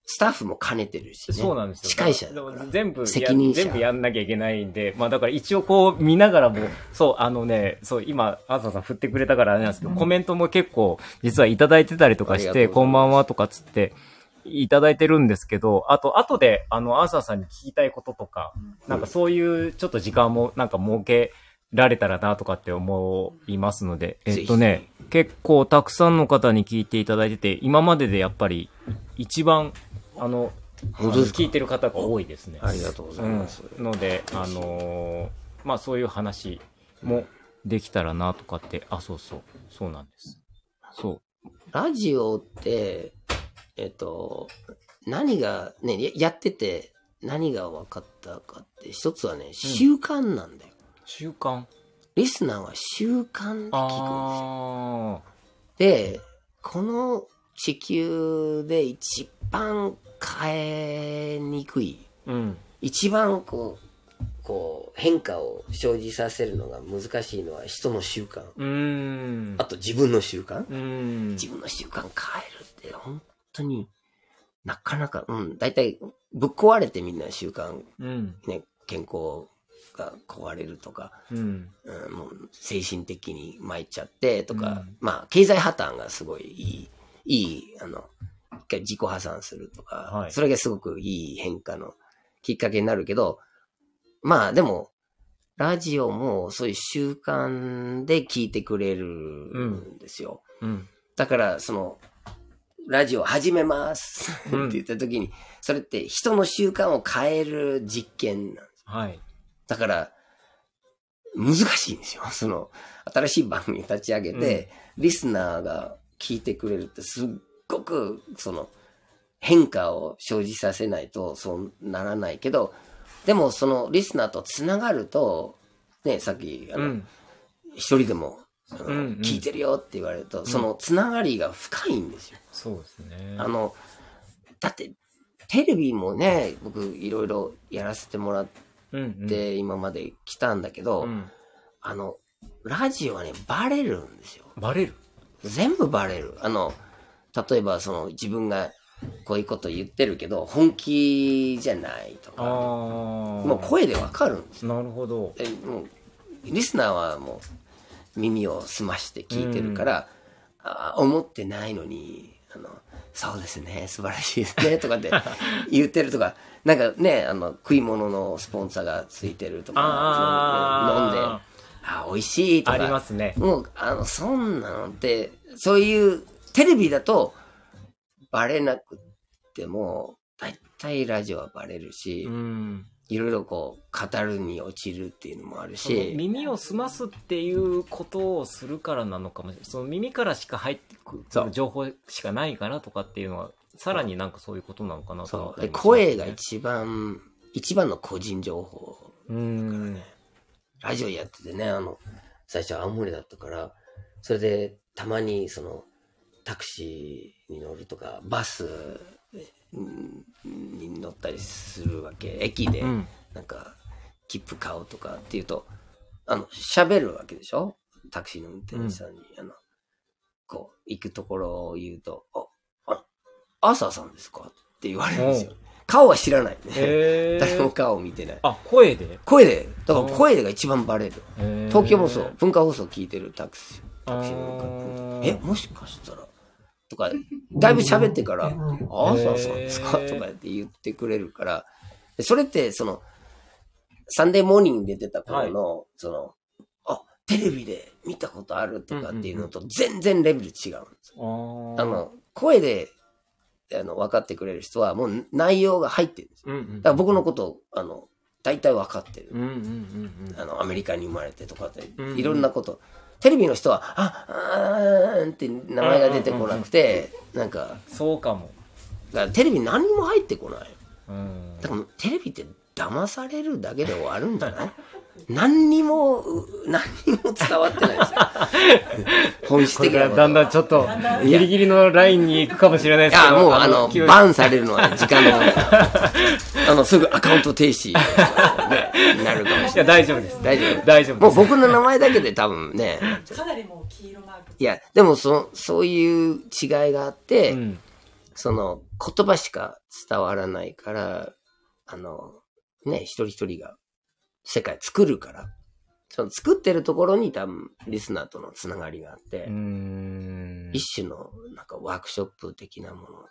スタッフも兼ねてるしね。そうなんですよ。司会者。全部や、責任者全部やんなきゃいけないんで、まあだから一応こう見ながらも、そう、あのね、そう、今、あささん振ってくれたからあれなんですけど、コメントも結構、実はいただいてたりとかして、こんばんはとかつって、いただいてるんですけど、あと、後で、あの、アーサーさんに聞きたいこととか、なんかそういうちょっと時間もなんか設けられたらなとかって思いますので、えっとね、結構たくさんの方に聞いていただいてて、今まででやっぱり一番、あの、聞いてる方が多いですね。ありがとうございます。うん、ので、あのーまあそういう話もできたらなとかって、あ、そうそう、そうなんです。そう。ラジオって、えっと、何が、ね、ややってて何が分かったかって、一つはね、習慣なんだよ。習慣リスナーは習慣で聞くんですよ。あで、この地球で一番変えにくい、ーうん。一番こう、こう、変化を生じさせるのが難しいのは人の習慣。あ。と自分の習慣。自分の習慣変えるって本当になかなか、うん、大体ぶっ壊れてみんな習慣、うん。ね、健康が壊れるとか、うん。うん、もう精神的に参っちゃってとか、うんまあ経済破綻がすごいいい、いい、あの、一回自己破産するとか、はいそれがすごくいい変化のきっかけになるけど、まあでも、ラジオもそういう習慣で聞いてくれるんですよ。うん。だから、その、ラジオ始めますってうん言った時に、それって人の習慣を変える実験なんです。はい。だから、難しいんですよ。その、新しい番組立ち上げて、リスナーが聞いてくれるってすっごく、その、変化を生じさせないとそうならないけど、でもそのリスナーとつながると、ね、さっき、あの、うん。一人でも、あのうんうん聞いてるよって言われると、そのつながりが深いんですよ。そうですね。あの、だって、テレビもね、僕いろいろやらせてもらっうんうん、て今まで来たんだけど、うん。あの、ラジオはね、バレるんですよ。バレる？全部バレる。あの、例えばその自分がこういうこと言ってるけど、本気じゃないと。か、ももう声でわかるんですよ。なるほど。えもうリスナーはもう耳を澄まして聞いてるから、あ思ってないのに、あの、そうですね、素晴らしいですね、とかって 言ってるとか、なんかね、あの、食い物のスポンサーがついてるとか、飲んで、あ、美味しいとか。ありますね。もう、あの、そんなのって、そういう、テレビだと、バレなくっても、だいたいラジオはバレるし、うん。いろいろこう、語るに落ちるっていうのもあるし、耳を澄ますっていうことをするからなのかもしれない。その耳からしか入ってくる情報しかないからとかっていうのは、さらになんかそういうことなのかなと思そう。声が一番、一番の個人情報。うん。ラジオやっててね、あの、最初青森だったから、それで、たまにその、タクシーに乗るとか、バスったりするわけ。駅で、うん。なんか、切符買おうとかっていうと、あの、喋るわけでしょ？タクシーの運転手さんに、あの、こう、行くところを言うと、あ、あ、アーサーさんですか？って言われるんですよ。顔は知らないね。へ 誰もー。顔を見てない。あ、声で？声で、だから声が一番バレる。東京放送、文化放送聞いてるタクシー、タクシーのあ方ーえ、もしかしたら、とか、だいぶ喋ってから、あーさんさんですかとかって言ってくれるから、でそれって、その、サンデーモーニングで出た頃の、その、あ、テレビで見たことあるとかっていうのと全然レベル違うんですよ。あの、声で、あの、分かってくれる人は、もう内容が入ってるんですよ。うんうん。だから僕のことを、あの、大体分かってる。うんうんうんうん。あの、アメリカに生まれてとかってうん、いろんなこと。テレビの人は、あ、あーんって名前が出てこなくて、なんか、そうかも。だからテレビ何にも入ってこない。うん。だからテレビって騙されるだけで終わるんじゃない？何にも、う何にも伝わってないですよ。本質的なだんだんちょっと、ギリギリのラインに行くかもしれないいですけど。や、もうあの、バンされるのは時間の問題。あの、すぐアカウント停止、ね、なるかもしいれない。や、大丈夫です。大丈夫？大丈夫です。もう僕の名前だけで多分ね、かなりもう黄色マーク。いや、でもそ、そういう違いがあって、うん。その、言葉しか伝わらないから、あの、ね、一人一人が世界作るから、その作ってるところに多分、リスナーとのつながりがあって。一種の、なんかワークショップ的なものだよね。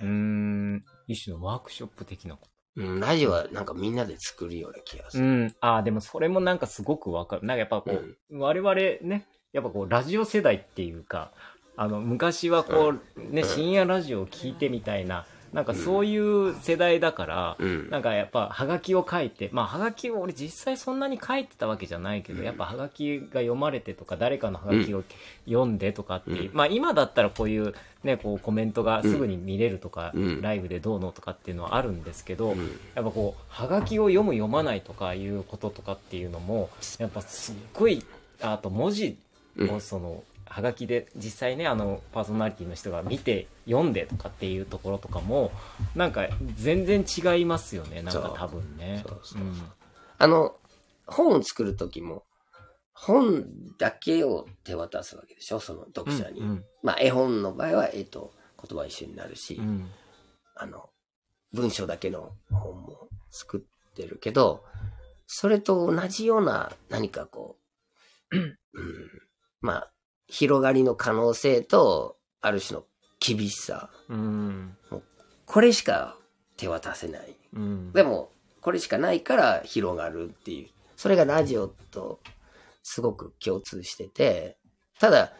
うーん。一種のワークショップ的なこうん、ラジオはなんかみんなで作るような気がすと。うる。ん。ああ、でもそれもなんかすごくわかる。なんかやっぱこう、我々ね、やっぱこう、ラジオ世代っていうか、あの、昔はこう、ね、うん深夜ラジオを聞いてみたいな、なんかそういう世代だから、うん。なんかやっぱ、はがきを書いて、まあ、はがきを俺実際そんなに書いてたわけじゃないけど、うん。やっぱはがきが読まれてとか、誰かのはがきを読んでとかってまあ今だったらこういうね、こうコメントがすぐに見れるとか、うん。ライブでどうのとかっていうのはあるんですけど、うん。やっぱこう、はがきを読む読まないとかいうこととかっていうのも、やっぱすっごい、あと文字うん。をその、はがきで実際ねあのパーソナリティの人が見て読んでとかっていうところとかもなんか全然違いますよねなんか多分ね。そうそうそう。あの、本を作るときも、本だけを手渡すわけでしょその読者に。うんまあ、絵本の場合は絵と言葉一緒になるし、うん。あの、文章だけの本も作ってるけど、それと同じような何かこう、うん、まあ、広がりの可能性と、ある種の厳しさ、うんこれしか手渡せない。うんでも、これしかないから広がるっていう。それがラジオとすごく共通してて、ただ、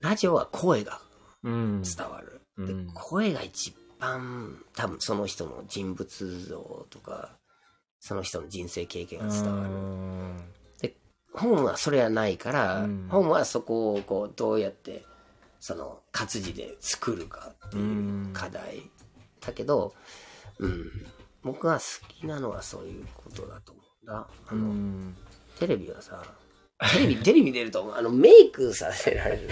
ラジオは声がうん伝わる。でうん声が一番多分その人の人物像とか、その人の人生経験が伝わる。本はそれはないから、うん本はそこをこうどうやってその活字で作るかっていう課題。だけど、うん、僕が好きなのはそういうことだと思うんだ。あうの、んテレビはさ、テレビ、テレビ出ると、あの、メイクさせられる。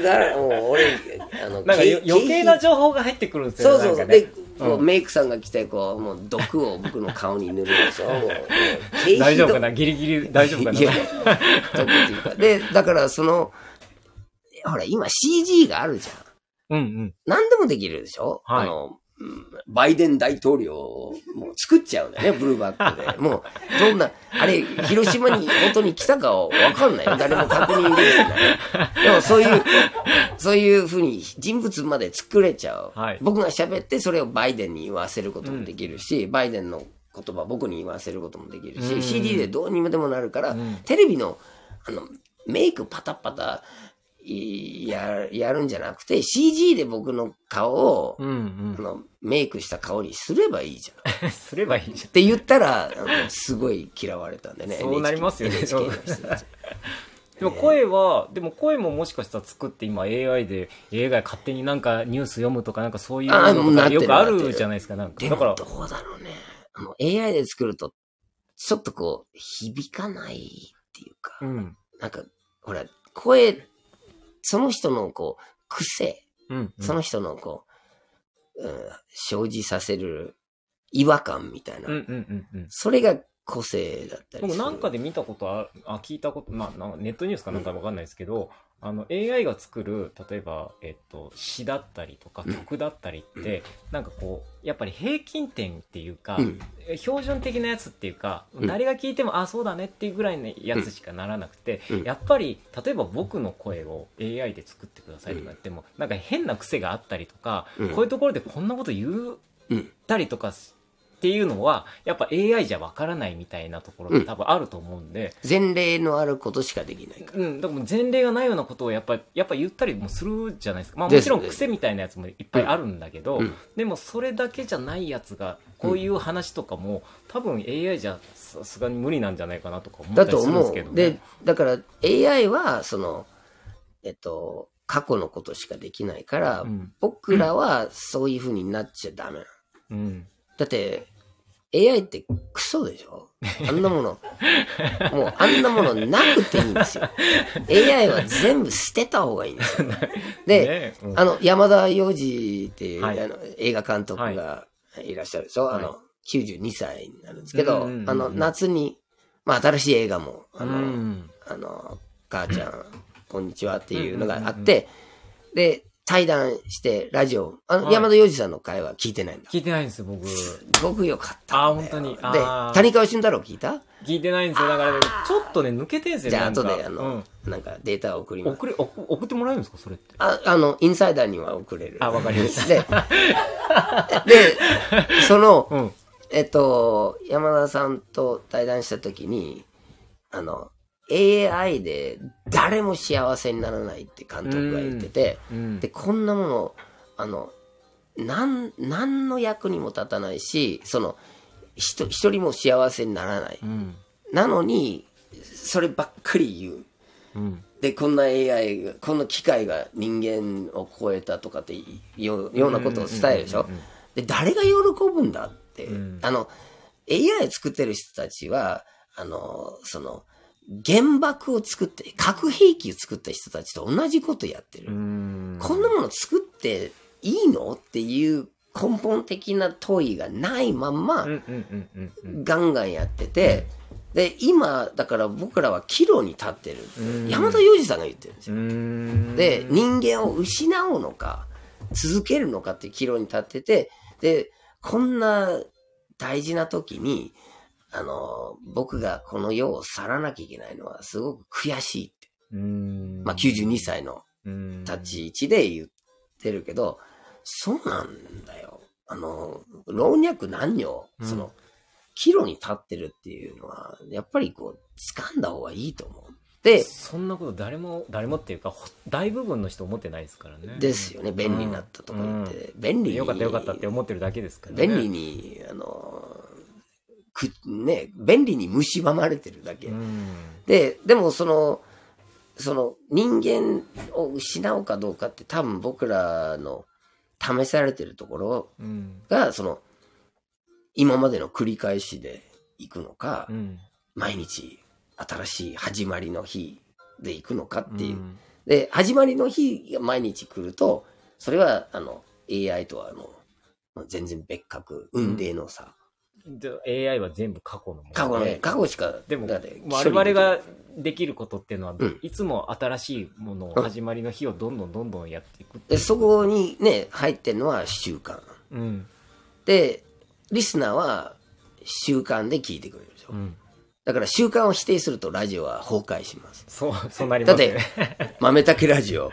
くだらもう俺、あの、なんか余計な情報が入ってくるんですよそうそうそう。ねで、こううんメイクさんが来て、こう、もう毒を僕の顔に塗るでしょ。もう大丈夫かな？ギリギリ大丈夫かな？毒っていうか。で、だからその、ほら、今 CG があるじゃん。うんうん何でもできるでしょ、はいあの、うんバイデン大統領をもう作っちゃうんだよね、ブルーバックで。もう、どんな、あれ、広島に本当に来たかはわかんないよ。誰も確認できてない。でもそういう、そういうふうに人物まで作れちゃう。はい僕が喋ってそれをバイデンに言わせることもできるし、バイデンの言葉僕に言わせることもできるし、うん CD でどうにもでもなるから、うんテレビの、あの、メイクパタパタ、いや、やるんじゃなくて、CG で僕の顔を、うんあの、メイクした顔にすればいいじゃん。っうんすればいいじて言ったら、すごい嫌われたんでね。そうなりますよね。NHK の人たでも声はでも声ももしかしたら作って今 AI で AI が勝手になんかニュース読むとかなんかそういうあのともうなってるかよくあるじゃないですかなんか。でだからもどうだろうね。あの、AI で作ると、ちょっとこう、響かないっていうか、うん。なんか、ほら、声、その人のこう、癖、うんその人のこう、うん、生じさせる違和感みたいな、うんうんうんうん。それが個性だったりする。僕なんかで見たことああ聞いたことまあネットニュースかなんかわかんないですけど、あの AI が作る例えば、えっと、詩だったりとかうん。曲だったりって、なんかこうやっぱり平均点っていうか、うん。え標準的なやつっていうか、うん。誰が聞いてもあそうだねっていうぐらいのやつしかならなくて、うん。やっぱり例えば僕の声を AI で作ってくださいとか言っても、なんか変な癖があったりとか、うん。こういうところでこんなこと言ううん。たりとかっていうのはやっぱ AI じゃわからないみたいなところが多分あると思うんで、前例のあることしかできないから。うん、だからもう前例がないようなことをやっぱやっぱ言ったりもするじゃないですか、まあ、もちろん癖みたいなやつもいっぱいあるんだけど、うん。でもそれだけじゃないやつがこういう話とかも、多分 AI じゃさすがに無理なんじゃないかなとか思ったりするんで。すけどね。で、だから AI は、その、えっと、過去のことしかできないから、うん。僕らはそういう風になっちゃダメ。うん。だって、AI ってクソでしょ？あんなもの。もうあんなものなくていいんですよ。AI は全部捨てた方がいいんですよ。で、ねうん。あの、山田洋次っていう、はい。あの映画監督がい。らっしゃるでしょ、はい。あの、92歳になるんですけど、うんうんうんうん。あの、夏に、まあ、新しい映画も、あうの、ん。あの、母ちゃん、こんにちはっていうのがあって、で、対談して、ラジオ、あの、はい。山田洋次さんの会話聞いてないんだ。聞いてないんですよ僕。すごく良かった。んだよ。あ本当に。であー、谷川俊太郎聞いた？聞いてないんですよだからちょっとね抜けてんすよじゃあ、なんか。後で、あの、なんかデータを送ります。送れ送送ってもらえるんですかそれって？あ、あの、インサイダーには送れる。あわかりました。で、で、その、うん。えっと、山田さんと対談したときに、あの、AI で誰も幸せにならないって監督が言ってて、うんで、こんなもの、あの、なん、何の役にも立たないし、その、ひと一人も幸せにならない。うんなのに、そればっかり言う。うんで、こんな AI が、この機械が人間を超えたとかってようなことを伝えるでしょ？うんうんうんうんで、誰が喜ぶんだって。うんあの、AI 作ってる人たちは、あの、その、原爆を作って、核兵器を作った人たちと同じことやってる。うんこんなもの作っていいの？っていう根本的な問いがないまんま。ガンガンやってて、で、今、だから僕らは岐路に立ってる山田洋次さんが言ってるんですうよ。んで、人間を失うのか、続けるのかっていう岐路に立ってて、で、こんな大事な時に、あの、僕がこの世を去らなきゃいけないのはすごく悔しいって。うんまあ、92歳のうん立ち位置で言ってるけど、そうなんだよ。あの、老若男女、うんその、岐路に立ってるっていうのは、やっぱりこう、掴んだ方がいいと思う。で、そんなこと誰も、誰もっていうか、ほ大部分の人思ってないですからね。ですよね、便利になったとか言って、便利に。よかったよかったって思ってるだけですからね。便利に、あの、く、ね、便利に蝕まれてるだけ。うん。で、でもその、その人間を失うかどうかって多分僕らの試されてるところうん。が、その、今までの繰り返しで行くのか、うん。毎日新しい始まりの日で行くのかっていう。んで、始まりの日が毎日来ると、それは、あの、AI とはもう、全然別格、運命の差。で AI は全部過去のもので。過去の、過去しか、でも我々ができる。ことっていうのは、うん。いつも新しいものをうん始まりの日をどんどんどんどんやっていくで、そこにね、入ってるのは習慣。うん。で、リスナーは習慣で聞いてくれるでしょ。うん。だから習慣を否定するとラジオは崩壊します。そうそうなりますね。豆竹ラジオ、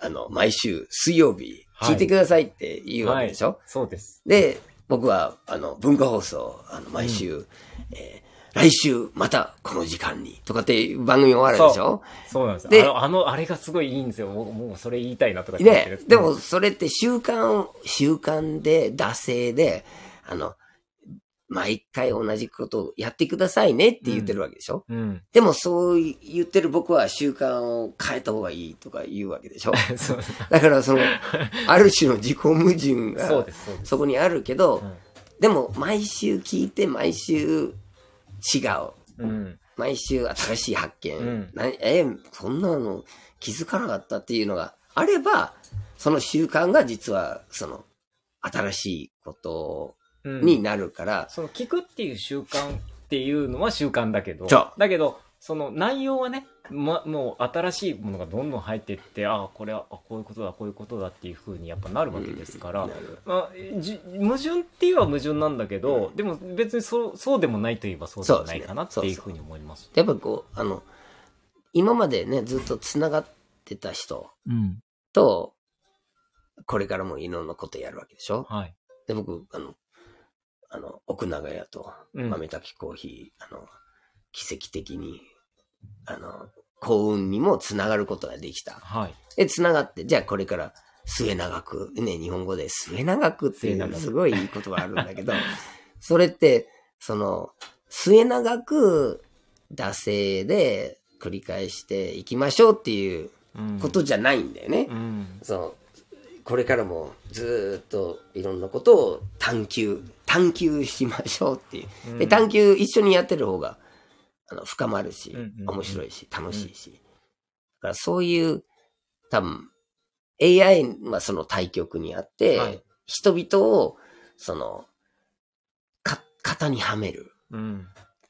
あの、毎週水曜日聞いてくださいって言うわけでしょ。はい、そうです。で、僕は、あの、文化放送、あの、毎週、えー来週またこの時間にとかって番組終わるでしょ？そう。なんですであのあのあれがすごいいいんですよ。もうもうそれ言いたいなとかね、でもそれって習慣、習慣で、惰性で、あの、毎回同じことをやってくださいねって言ってるわけでしょ、うん。でもそう言ってる僕は習慣を変えた方がいいとか言うわけでしょ？そう。だからその、ある種の自己矛盾がそこにあるけど、うん。でも毎週聞いて毎週違う。うん。毎週新しい発見。うん。なえ、そんなの気づかなかったっていうのがあれば、その習慣が実は、その、新しいことうんになるから、その聞くっていう習慣っていうのは習慣だけど。そう。だけどその内容はね、ま、もう新しいものがどんどん入っていってああこれはあこういうことだこういうことだっていうふうにやっぱなるわけですから、なるまあ、じ矛盾って言えば矛盾なんだけど、でも別にそうそうでもないといえばそうでもないかなっていうふうに思います。やっぱこう、あの、今までね、ずっと繋がってた人うん。と、これからもいろんなことやるわけでしょ？はい。で、僕、あの、あの、奥長屋とうん豆炊きコーヒー、あの、奇跡的に、あの、幸運にもつながることができた。はい。で、つながって、じゃあこれから末長く、ね、日本語で末長くっていうすごいいい言葉あるんだけど、それって、その、末長く、惰性で繰り返していきましょうっていううんことじゃないんだよね。うん。その、これからもずーっといろんなことを探求、探求しましょうっていう。で、探求一緒にやってる方が、あの、深まるし面白いし、楽しいし。だからそういう、多分、AI はその対極にあって、はい人々を、その、か、型にはめる。うん。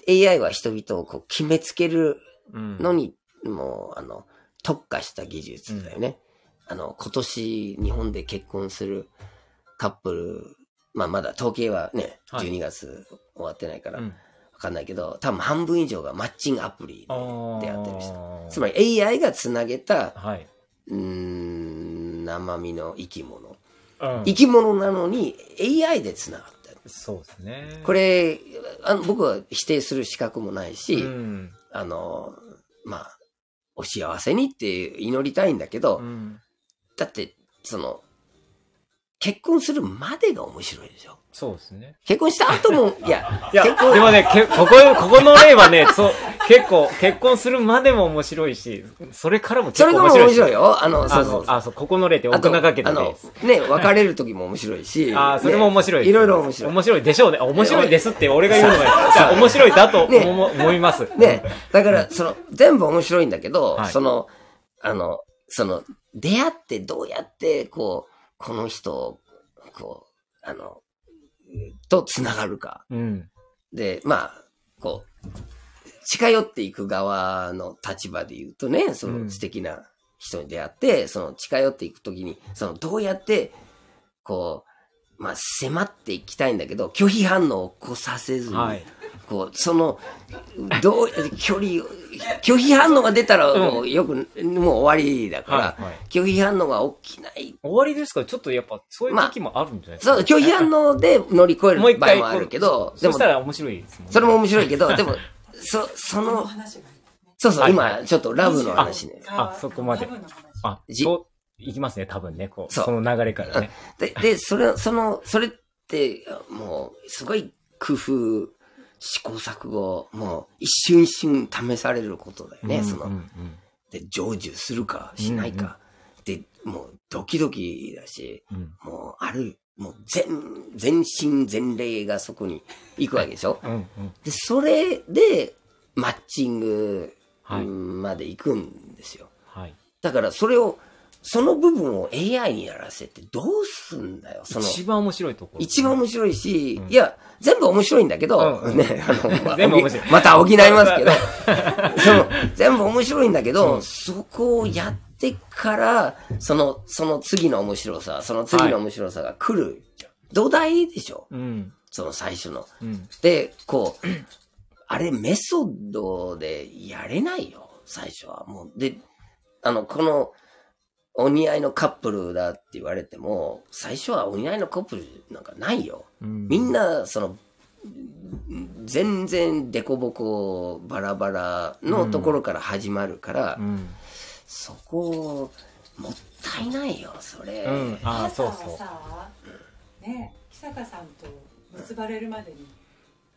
AI は人々をこう決めつけるうん。のに、もう、あの、特化した技術だよね。あの、今年日本で結婚するカップル、まあまだ統計はね、はい12月終わってないからわうんかんないけど、多分半分以上がマッチングアプリであー出会ってる人。つまり AI がつなげた、はい。うーん、生身の生き物。うん生き物なのに AI でつながってる。そうですね。これ、あの僕は否定する資格もないし、うん。あの、まあ、お幸せにって祈りたいんだけど、うん。だって、その、結婚するまでが面白いでしょ。そうですね。結婚した後も、いや、いや、結婚でもね、けここ、ここの例はね、そう、結構、結婚するまでも面白いし、それからも結それでも構面白いし。面白いよ。あの、そうあそうの、あ、そう、ここの例って奥長家あのの例です。、ね、別れる時も面白いし。あーそれも面白い。いろいろ面白い。面白いでしょうね。面白いですって俺が言うのが、面白いだとね思思います。ね、だから、その、全部面白いんだけど、はいその、あの、その、出会ってどうやって、こう、この人を、こう、あの、と繋がるか。うん。で、まあ、こう、近寄っていく側の立場で言うとね、そうんの素敵な人に出会って、その近寄っていくときに、そのどうやって、こう、まあ迫っていきたいんだけど、拒否反応を起こさせずに、はい。こう、その、どう、距離を、拒否反応が出たら、もうよく、もう終わりだから、はいはい拒否反応が起きない。終わりですか？ちょっとやっぱ、そういう時もあるんじゃないですか、そう、拒否反応で乗り越えもう一回る場合もあるけど、でもそし、たら面白いですもんね。それも面白いけど、でも、そ、そこのの、話がそうそう、はい今、ちょっとラブの話ね。あそこまであ、じいきますね、多分ね、こう。そうその流れからね。で、で、それ、その、それって、もう、すごい工夫、試行錯誤、もう、一瞬一瞬試されることだよね、その、うんうん。うんで、成就するか、しないか。で、もう、ドキドキだし、うん。もう、ある、もう、全、全身全霊がそこに行くわけでしょ？うんうん。で、それで、マッチングまで行くんですよ。はい。だから、それを、その部分を AI にやらせてどうすんだよ、その。一番面白いところ。一番面白いし、うんいや、全部面白いんだけど、うんうん ね、あの、ま あ全部面白いまた補いますけど、その、全部面白いんだけど、うんそこをやってから、その、その次の面白さ、その次の面白さが来るじゃん。土台でしょ？うん。その最初の。うん。で、こう、あれメソッドでやれないよ、最初は。もう、で、あの、この、お似合いのカップルだって言われても、最初はお似合いのカップルなんかないよ。うんみんな、その、ん全然デコボコバラバラのところから始まるから、うん。そこ、もったいないよ、それ。うん。ああ、そうそう。さね久坂さんと結ばれるまでに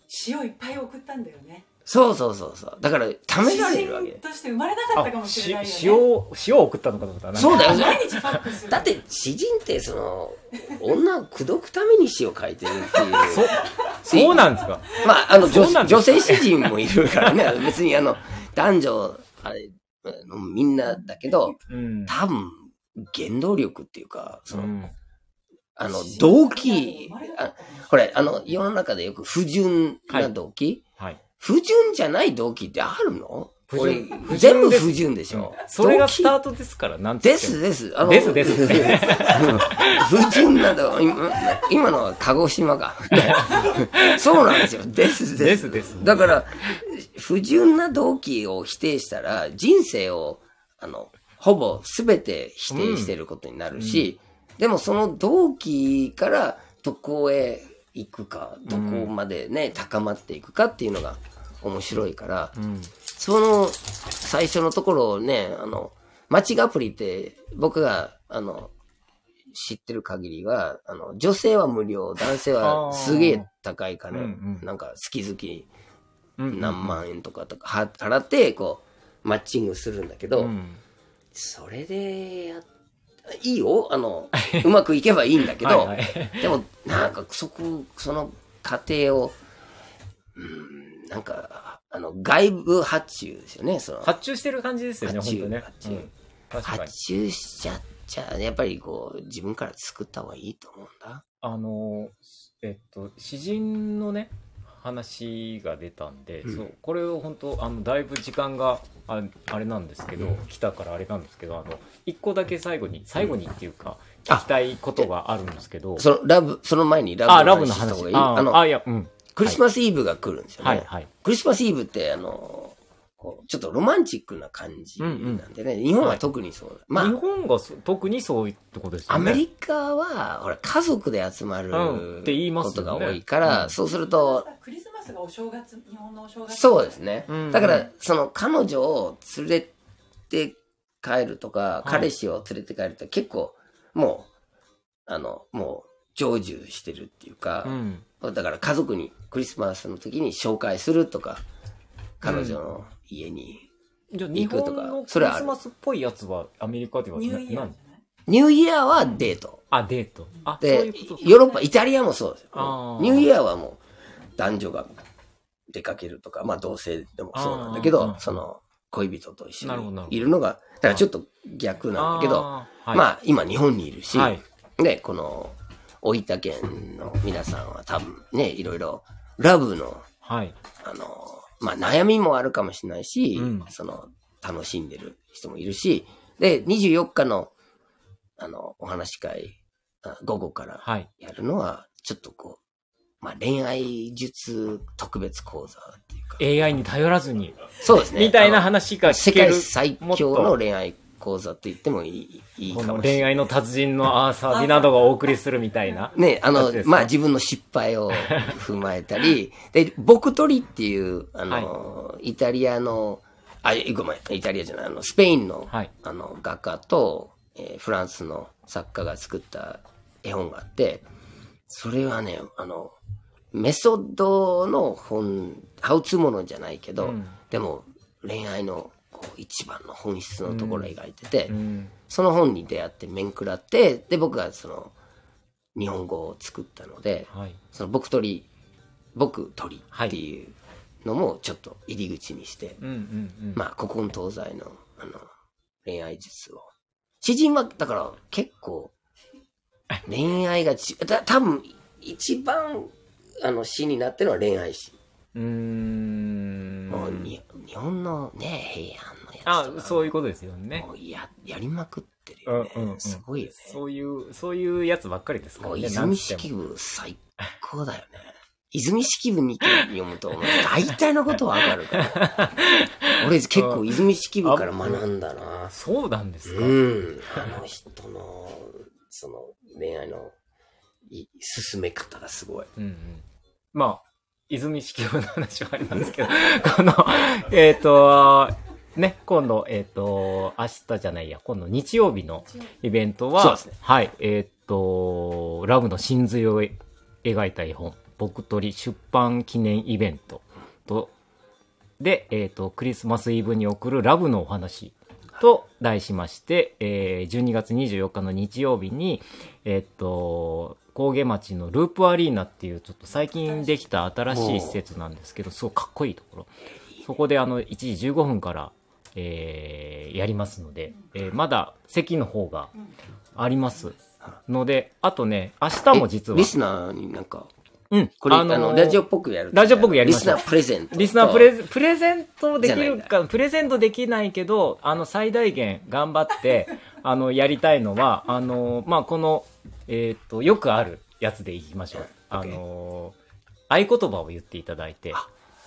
詩をいっぱい送ったんだよねそうそうそうそう。だから、ためられるわけ詩人。として生まれなかったかもしれないよねし塩を、塩を送ったのかと思ったら。そうだよ毎日ファックスだって、詩人って、その、女を口説くために詩を書いてるっていう。そう、そうなんですか？まあ、あの、女性詩人もいるからね。別にあの、男女、あれ、みんなだけど、うん。多分、原動力っていうか、その、うんあの、動機、あこれ、あの、世の中でよく不純な動機、はい。不純じゃない動機ってあるの？不俺純不純全部不純でしょ。それがスタ動ートですから、なん機てですです。あですですうん 不純など、今今のは鹿児島か。そうなんですよ。ですで。ですすです。だから、不純な動機を否定したら、人生を、あの、ほぼ全て否定してることになるし、でもその動機からどこへ行くか、どこまでね、高まっていくかっていうのが面白いから、うん。その最初のところをね、あの、マッチングアプリって僕が、あの、知ってる限りは、あの、女性は無料、男性はすげえ高い金、うんうんなんか月々うん。何万円とかとかは払って、こう、マッチングするんだけど、うん。それでやっ、いいよ？あの、うまくいけばいいんだけど、はいはいでも、なんかそこ、その過程を、うん、なんか、あの、外部発注ですよね、その。発注してる感じですよね、発注ね。発注。うん。発。注しちゃっちゃ、やっぱりこう、自分から作った方がいいと思うんだ。あの、えっと、詩人のね、話が出たんで、うん。そうこれを本当あのだいぶ時間がああれなんですけど、来たからあれなんですけどあの一個だけ最後に最後にっていうか、聞きたいことがあるんですけどその、ラブ、その前にラブあラブのの話した方がいい？話。ああの、あいやうんクリスマスイブが来るんですよね。はいはい。クリスマスイブって、あの、こうちょっとロマンチックな感じなんでね、日本は特にそう。まあ日、本がそ特にそういうとこですよね。アメリカは、ほら、家族で集まるうん。って言いますことが多いから、うん。そうすると、クリスマスがお正月日本のお正月そうですね。うんだから、その彼女を連れて帰るとか、い。彼氏を連れて帰ると結構、もう、あの、もう、成就してるっていうかう、ん。だから家族にクリスマスの時に紹介するとか、彼女の家に。じゃあ日行くとか。本のクそれはある。リスマスっぽいやつはアメリカではニューイヤー。じゃなないニューイヤーはデート。あデート。あそういでうこと、ヨーロッパ、イタリアもそうですよ。あ。ー。ニューイヤーはもう男女が出かけるとか、まあ同性でもそうなんだけどあー、その恋人と一緒なるほどなるほど。にいるのが、だからちょっと逆なんだけど、あー。はい。まあ今日本にいるし、はい。で、この大分県の皆さんは多分ね、いろいろ、ラブの、はい。あの、まあ、悩みもあるかもしれないし、うんその、楽しんでる人もいるし、で、24日の、あの、お話し会、あ午後からはい。やるのは、ちょっとこう、まあ、恋愛術特別講座っていうか、AI に頼らずに、そうですね。みたいなあ話がの世聞ける界。最強の恋愛講座と言ってもいいいいかもしれない。恋愛の達人のアーサー・ディナードがお送りするみたいな。ね、あのまあ自分の失敗を踏まえたり、で、僕取りっていう、あの、イタリアの、あ、ごめん、イタリアじゃない、あの、スペインの、はいあの、画家と、えーフランスの作家が作った絵本があって、それはね、あの、メソッドの本、ハウツーものじゃないけど、うんでも恋愛のこう一番の本質のところを描いてて、うん。その本に出会って面食らって、で、僕がその、日本語を作ったので、はい。その僕鳥、僕鳥っていうのもちょっと入り口にして。まあ、古今東西の、あの、恋愛術を。詩人は、だから結構、恋愛がち、た多分一番、あの、詩になってるのは恋愛詩。うーん。もうに、日本のね、平安あそういうことですよねも。うや、やりまくってるうんよね。うんうん。すごいよね。そういう、そういうやつばっかりですからね。泉式部最高だよね。泉式部見て読むと、大体のことわかるから。俺結構泉式部から学んだな。そうなんですか？うん。あの人の、その恋愛のい進め方がすごい。うんうん。まあ、泉式部の話はあれなんですけど、この、えっ、と、ね、今度、えっ、と、明日じゃないや、今度日曜日のイベントは、そうですねはい、えっ、と、ラブの真髄を描いた絵本、僕鳥出版記念イベントと、で、えっ、と、クリスマスイブに送るラブのお話と題しまして、えー12月24日の日曜日に、えっ、と、高下町のループアリーナっていうちょっと最近できた新しい施設なんですけど、すごいかっこいいところ。そこであの、1時15分から、えーやりますので、えーまだ席の方がありますので、あとね、明日も実はえリ、スナーになんか、うん、これ、あのーの、ラジオっぽくやる。ラジオっぽくやりましょうリスナープレゼントと。リスナープレゼ プレゼントできるか、プレゼントできないけど、あの、最大限頑張って、あの、やりたいのは、あの、まあ、この、えっ、と、よくあるやつでいきましょう。あの、合言葉を言っていただいて、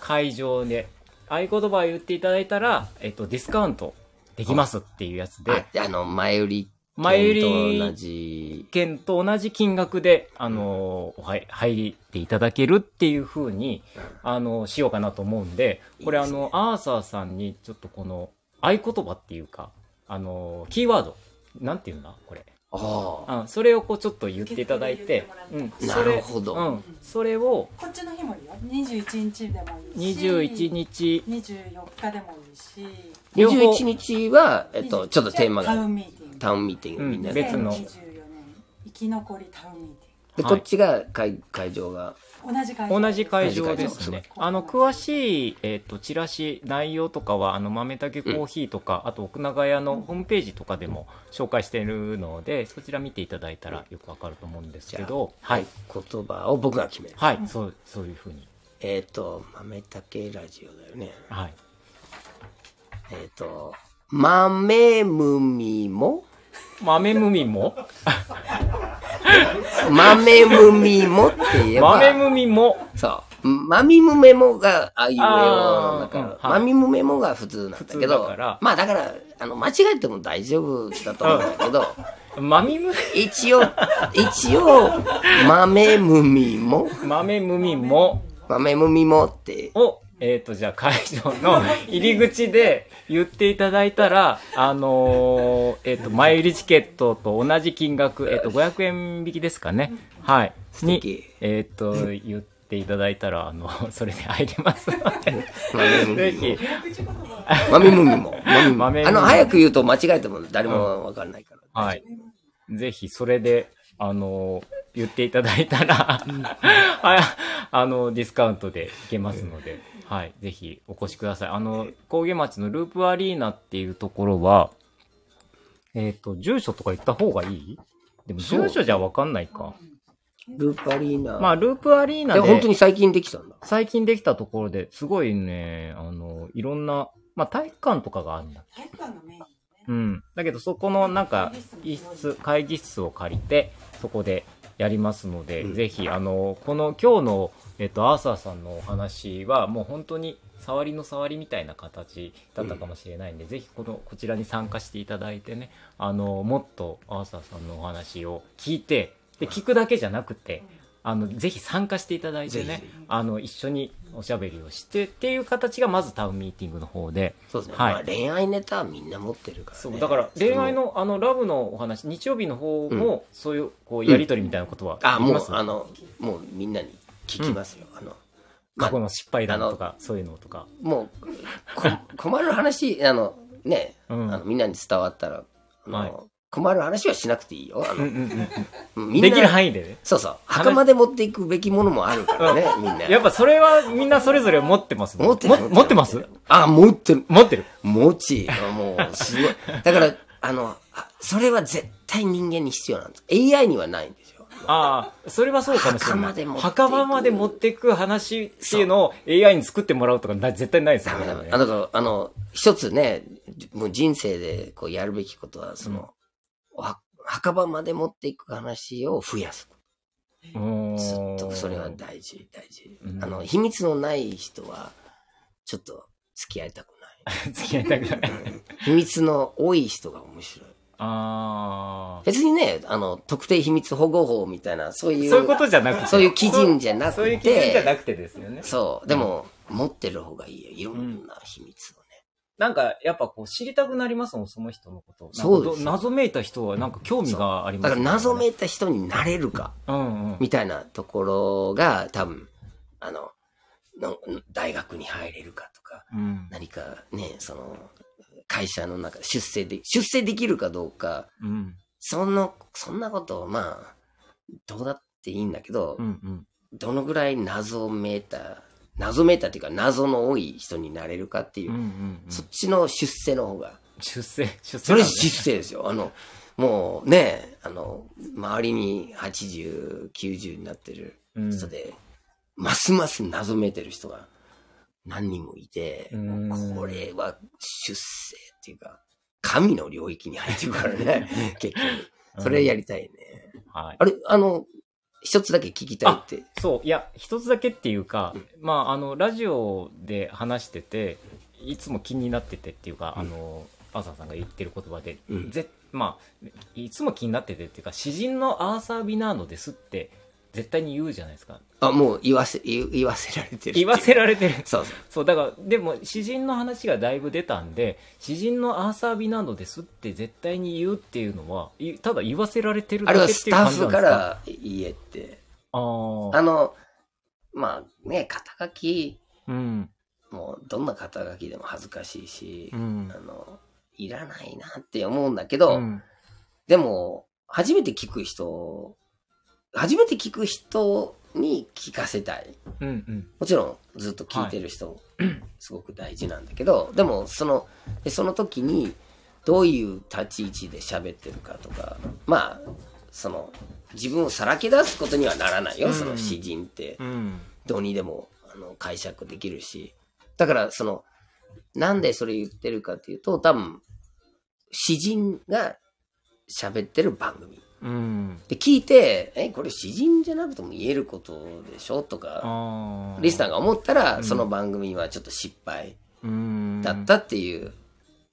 会場で、合言葉を言っていただいたら、えっ、と、ディスカウントできますっていうやつで、ああの、前売り前売り券と同じ。券と同じ金額で、あのーはい、入っていただけるっていう風に、あのーしようかなと思うんで、これあの、アーサーさんにちょっとこの、合言葉っていうか、あのーキーワード、なんていうんだこれ。あそれをこうちょっと言っていただいて、うん、そなれるほど。うん、それをこっちの日もいいよ。21日でもいいし。21日、24日でもいいし。両方21日は、えっと、ちょっとテーマタウが、ンミーティング。タウンミーティングみんなで。うん別の2024年。生き残りタウンミーテで、はいこっちが会会場が、同じ会場同じ会場ですね。あの、詳しい、えっ、と、チラシ、内容とかは、あの、豆竹コーヒーとか、あと、奥永屋のホームページとかでも紹介しているので、そちら見ていただいたらよくわかると思うんですけど、はい。言葉を僕が決める。はい、そう、そういうふうに。えっと、豆竹ラジオだよね。はい。えっと、豆むみも？豆むみも？豆むみもって言えば、豆むみも。そう。まみむめもがああーうんはい。まみむめもが普通なんだけどだから、まあだから、あの、間違えても大丈夫だと思うんだけど、まみむ、一応、一応、豆むみも、豆むみも。豆むみもって、を、えっ、と、じゃあ会場の入り口で言っていただいたら、あのーえっ、と、前売りチケットと同じ金額、えっ、と、500円引きですかね。はい。に敵、えっ、と、言っていただいたら、あの、それで入りますので、ぜひ。、豆むみも。豆むみもあの、早く言うと間違えても誰もわかんないから。はい。ぜひ、それで、あの、言っていただいたら、はい、あの、ディスカウントでいけますので、はい、ぜひお越しください。あの、高下町のループアリーナっていうところは、えっ、と、住所とか言った方がいい？でも、住所じゃわかんないか。ループアリーナ。まあ、ループアリーナえ、で、本当に最近できたんだ。最近できたところですごいね、あの、いろんな、まあ、体育館とかがあるんだ。体育館がメインうん。だけど、そこのなんか、一室、会議室を借りて、そこでやりますので、うん。ぜひ、あの、この今日の、えっと、アーサーさんのお話は、もう本当に、触りの触りみたいな形だったかもしれないんで、ぜひこのこちらに参加していただいてねあのもっとアーサーさんのお話を聞いてで聞くだけじゃなくてあのぜひ参加していただいてねあの一緒におしゃべりをしてっていう形がまずタウンミーティングの方で。そうですね。はい。まあ恋愛ネタはみんな持ってるからね。そうだから恋愛のあのラブのお話日曜日の方もそういうこうやり取りみたいなことはあ、もうります、あの、もうみんなに聞きますよ。あの、過去の失敗談とかそういうのとか。もう、こ困る話、あの、ね、うん。あのみんなに伝わったら、あのはい困る話はしなくていいよ。みんなできる範囲でねそうそう。墓まで持っていくべきものもあるからね、みんな。やっぱそれはみんなそれぞれ持ってます持って持ってます？あ、持ってる。持ってる持ち。もう、すごい。だから、あの、あそれは絶対人間に必要なんです。AI にはないんですよ。ああ、それはそうかもしれない。墓まで持っていく墓場まで持っていく話っていうのを AI に作ってもらうとかな絶対ないですよね。ダメダメ。あの、あの、一つね、もう人生でこうやるべきことは、その、は墓場まで持っていく話を増やす。うーんずっとそれは大事、大事う。んあの、秘密のない人は、ちょっと付き合いたくない。付き合いたくない。秘密の多い人が面白い。ああ。別にね、あの、特定秘密保護法みたいな、そういう、そういうことじゃなくて。そういう基準じゃなくてそういう基準じゃなくてですよね。そう。でも、持ってる方がいいよ。いろんな秘密をね。なんか、やっぱこう知りたくなりますもん、その人のこと。そうです謎めいた人はなんか興味がありますよねだから謎めいた人になれるか、うんうん。みたいなところが、多分、あの、の大学に入れるかとか、うん。何かね、その、会社の中、出世で、出世できるかどうか、うん。そんな、そんなことを、まあ、どうだっていいんだけど、うんうん。どのぐらい謎めいた、謎めいたっていうか謎の多い人になれるかっていう、うんうんうん。そっちの出世の方が、出世、出世。それ出世ですよ。あの、もうね、あの、周りに80、90になってるうん人で、ますます謎めいてる人が何人もいて、これは出世っていうか、神の領域に入ってるからね、結局。それやりたいね。はい。あれ、あの、一つだけ聞きたいって。そう、いや、一つだけっていうか、まあ、あの、ラジオで話してて、いつも気になっててっていうか、あの、アーサーさんが言ってる言葉で、うん。ぜまあ、いつも気になっててっていうか、詩人のアーサー・ビナーノですって、絶対に言うじゃないですか。あ、もう言わせ、言言わせられてる。言わせられてる。そうそう。そう、だから、でも、詩人の話がだいぶ出たんで、詩人のアーサー・ビナーノですって絶対に言うっていうのは、いただ言わせられてるだあれはけっていうスタッフ感じなんですか？から言えって。あーあの、まあね、肩書き、うん。もうどんな肩書きでも恥ずかしいし、うんあの、いらないなって思うんだけど、うんでも、初めて聞く人、初めて聞く人に聞かせたい。うんうん。もちろんずっと聞いてる人、すごく大事なんだけど、でもその、でその時にどういう立ち位置で喋ってるかとか、まあ、その、自分をさらけ出すことにはならないよ、うんその詩人って。うん。どうにでもあの解釈できるし。だから、その、なんでそれ言ってるかっていうと、多分、詩人が喋ってる番組。うん。で、聞いて、え、これ詩人じゃなくても言えることでしょとか。リスナーが思ったら、うんその番組はちょっと失敗うん。だったっていう。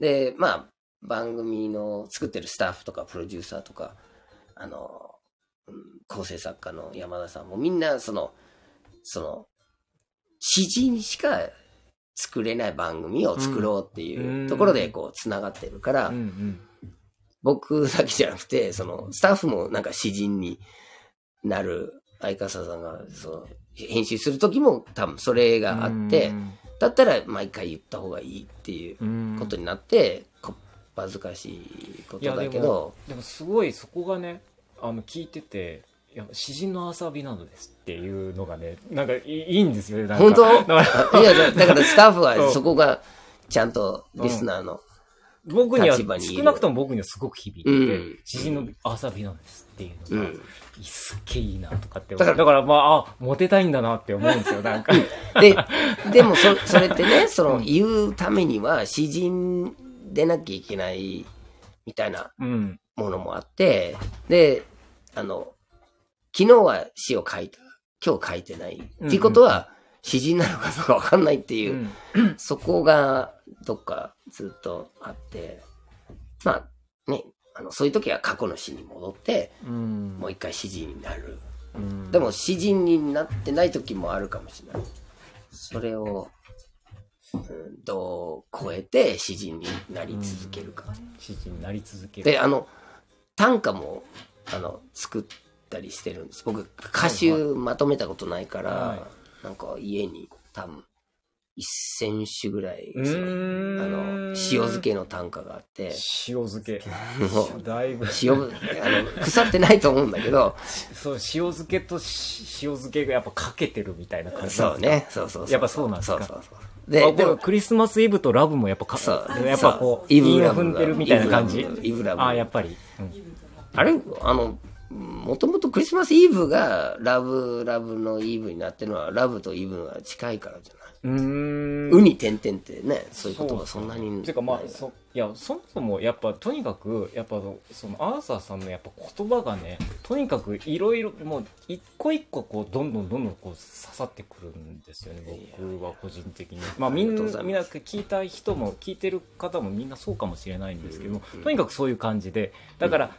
で、まあ、番組の作ってるスタッフとかプロデューサーとか、あの、うん構成作家の山田さんもみんなその、その、詩人しか作れない番組を作ろうっていうところでこう繋がってるから、うんうん。僕だけじゃなくて、その、スタッフもなんか詩人になる、相笠さんが、その、編集する時も多分それがあって、だったら毎回言った方がいいっていううん、ことになって、こっぱずかしいことだけど、でもすごいそこがね、あの、聞いてて、いや、詩人のアーサー・ビナードですっていうのがね、なんかいいんですよね。本当？だからいや、だだからスタッフうんはそこがちゃんとリスナーの僕には、少なくとも僕にはすごく響いてて、うん詩人のアーサー・ビノですっていうのが、うん。すっげえいいなとかって。だからだからまあ、あ、モテたいんだなって思うんですよ、なんか。で、でもそ、それってね、その、言うためには、詩人でなきゃいけない、みたいなうん。ものもあって、で、あの、昨日は詩を書いた、今日書いてない。うんっていうことは、詩人なのかどうかわかんないっていうう、ん。そこがどっかずっとあって、まあね、あの、そういう時は過去の詩に戻って、うん。もう一回詩人になる。うんでも詩人になってない時もあるかもしれない。それを、うん、どう超えて詩人になり続けるか。詩人になり続ける。で、あの、短歌も、あの、作ったりしてるんです。僕、歌集まとめたことないから、はいなんか家に多分、一千種ぐらい、あの、塩漬けの短歌があって、塩漬け。もうだいぶ。塩、あの、腐ってないと思うんだけど、そう、塩漬けとし塩漬けがやっぱかけてるみたいな感じそうね、そうそうそう。やっぱそうなんですか？そうそうそう。で、で、クリスマスイブとラブもやっぱか、そう。やっぱこう、イブラブが。踏んでるみたいな感じ？イブラブあ、やっぱり。うん。あれ、あの、もともとクリスマスイブがラブラブのイブになってるのは、ラブとイブが近いからじゃない？うーん。ウに点々ってね、そういう言葉そんなに。ていうかまあそいやそもそもやっぱとにかくやっぱそのアーサーさんのやっぱ言葉がねとにかくいろいろもう一個一個こうどんどんどんどんこう刺さってくるんですよね僕は個人的にまあみんないみんな聞いた人も聞いてる方もみんなそうかもしれないんですけどもうんとにかくそういう感じでだから、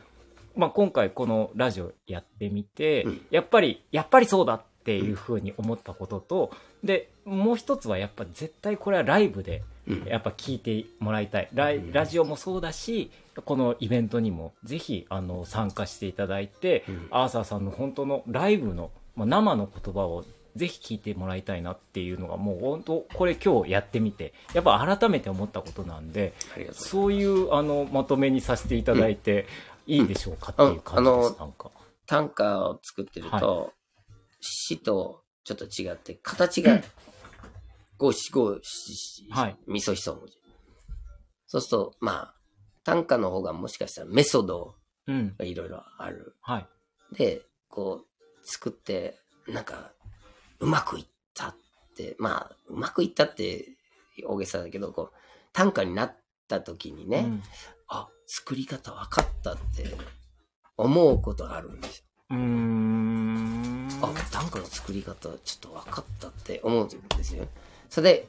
まあ今回このラジオやってみて、うん。やっぱりやっぱりそうだっていうふうに思ったこととでもう一つはやっぱ絶対これはライブでうん。やっぱ聞いてもらいたい。ライラジオもそうだしこのイベントにもぜひあの参加していただいて、うん。アーサーさんの本当のライブの、まあ、生の言葉をぜひ聞いてもらいたいなっていうのがもう本当これ今日やってみてやっぱ改めて思ったことなんで。そういうあのまとめにさせていただいていいでしょうかっていう感じです、うんあのなんか。短歌を作ってると、詩とちょっと違って、形が五七五七はい味噌一文字。そうすると、まあ、短歌の方がもしかしたらメソッドうん。がいろいろある。はい。で、こう、作って、なんか、うまくいったって、まあ、うまくいったって大げさだけど、こう、短歌になった時にね、作り方分かったって思うことがあるんですよ。うーん。あ、短歌の作り方ちょっと分かったって思うんですよ。それで、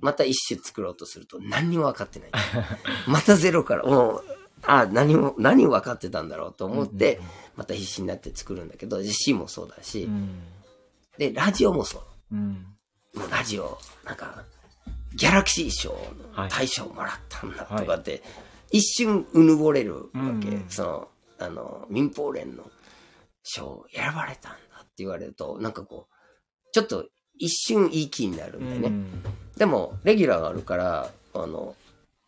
また一首作ろうとすると何にも分かってない。またゼロから、もう、あ、何も、何分かってたんだろうと思って、また必死になって作るんだけど、詩もそうだしう、ん。で、ラジオもそう。うん。もうラジオ、なんか、ギャラクシー賞はいの大賞もらったんだはいとかって、一瞬うぬぼれるわけ。うんうんその、あの、民放連の賞選ばれたんだって言われると、なんかこう、ちょっと一瞬いい気になるんだよね。うんでも、レギュラーがあるから、あの、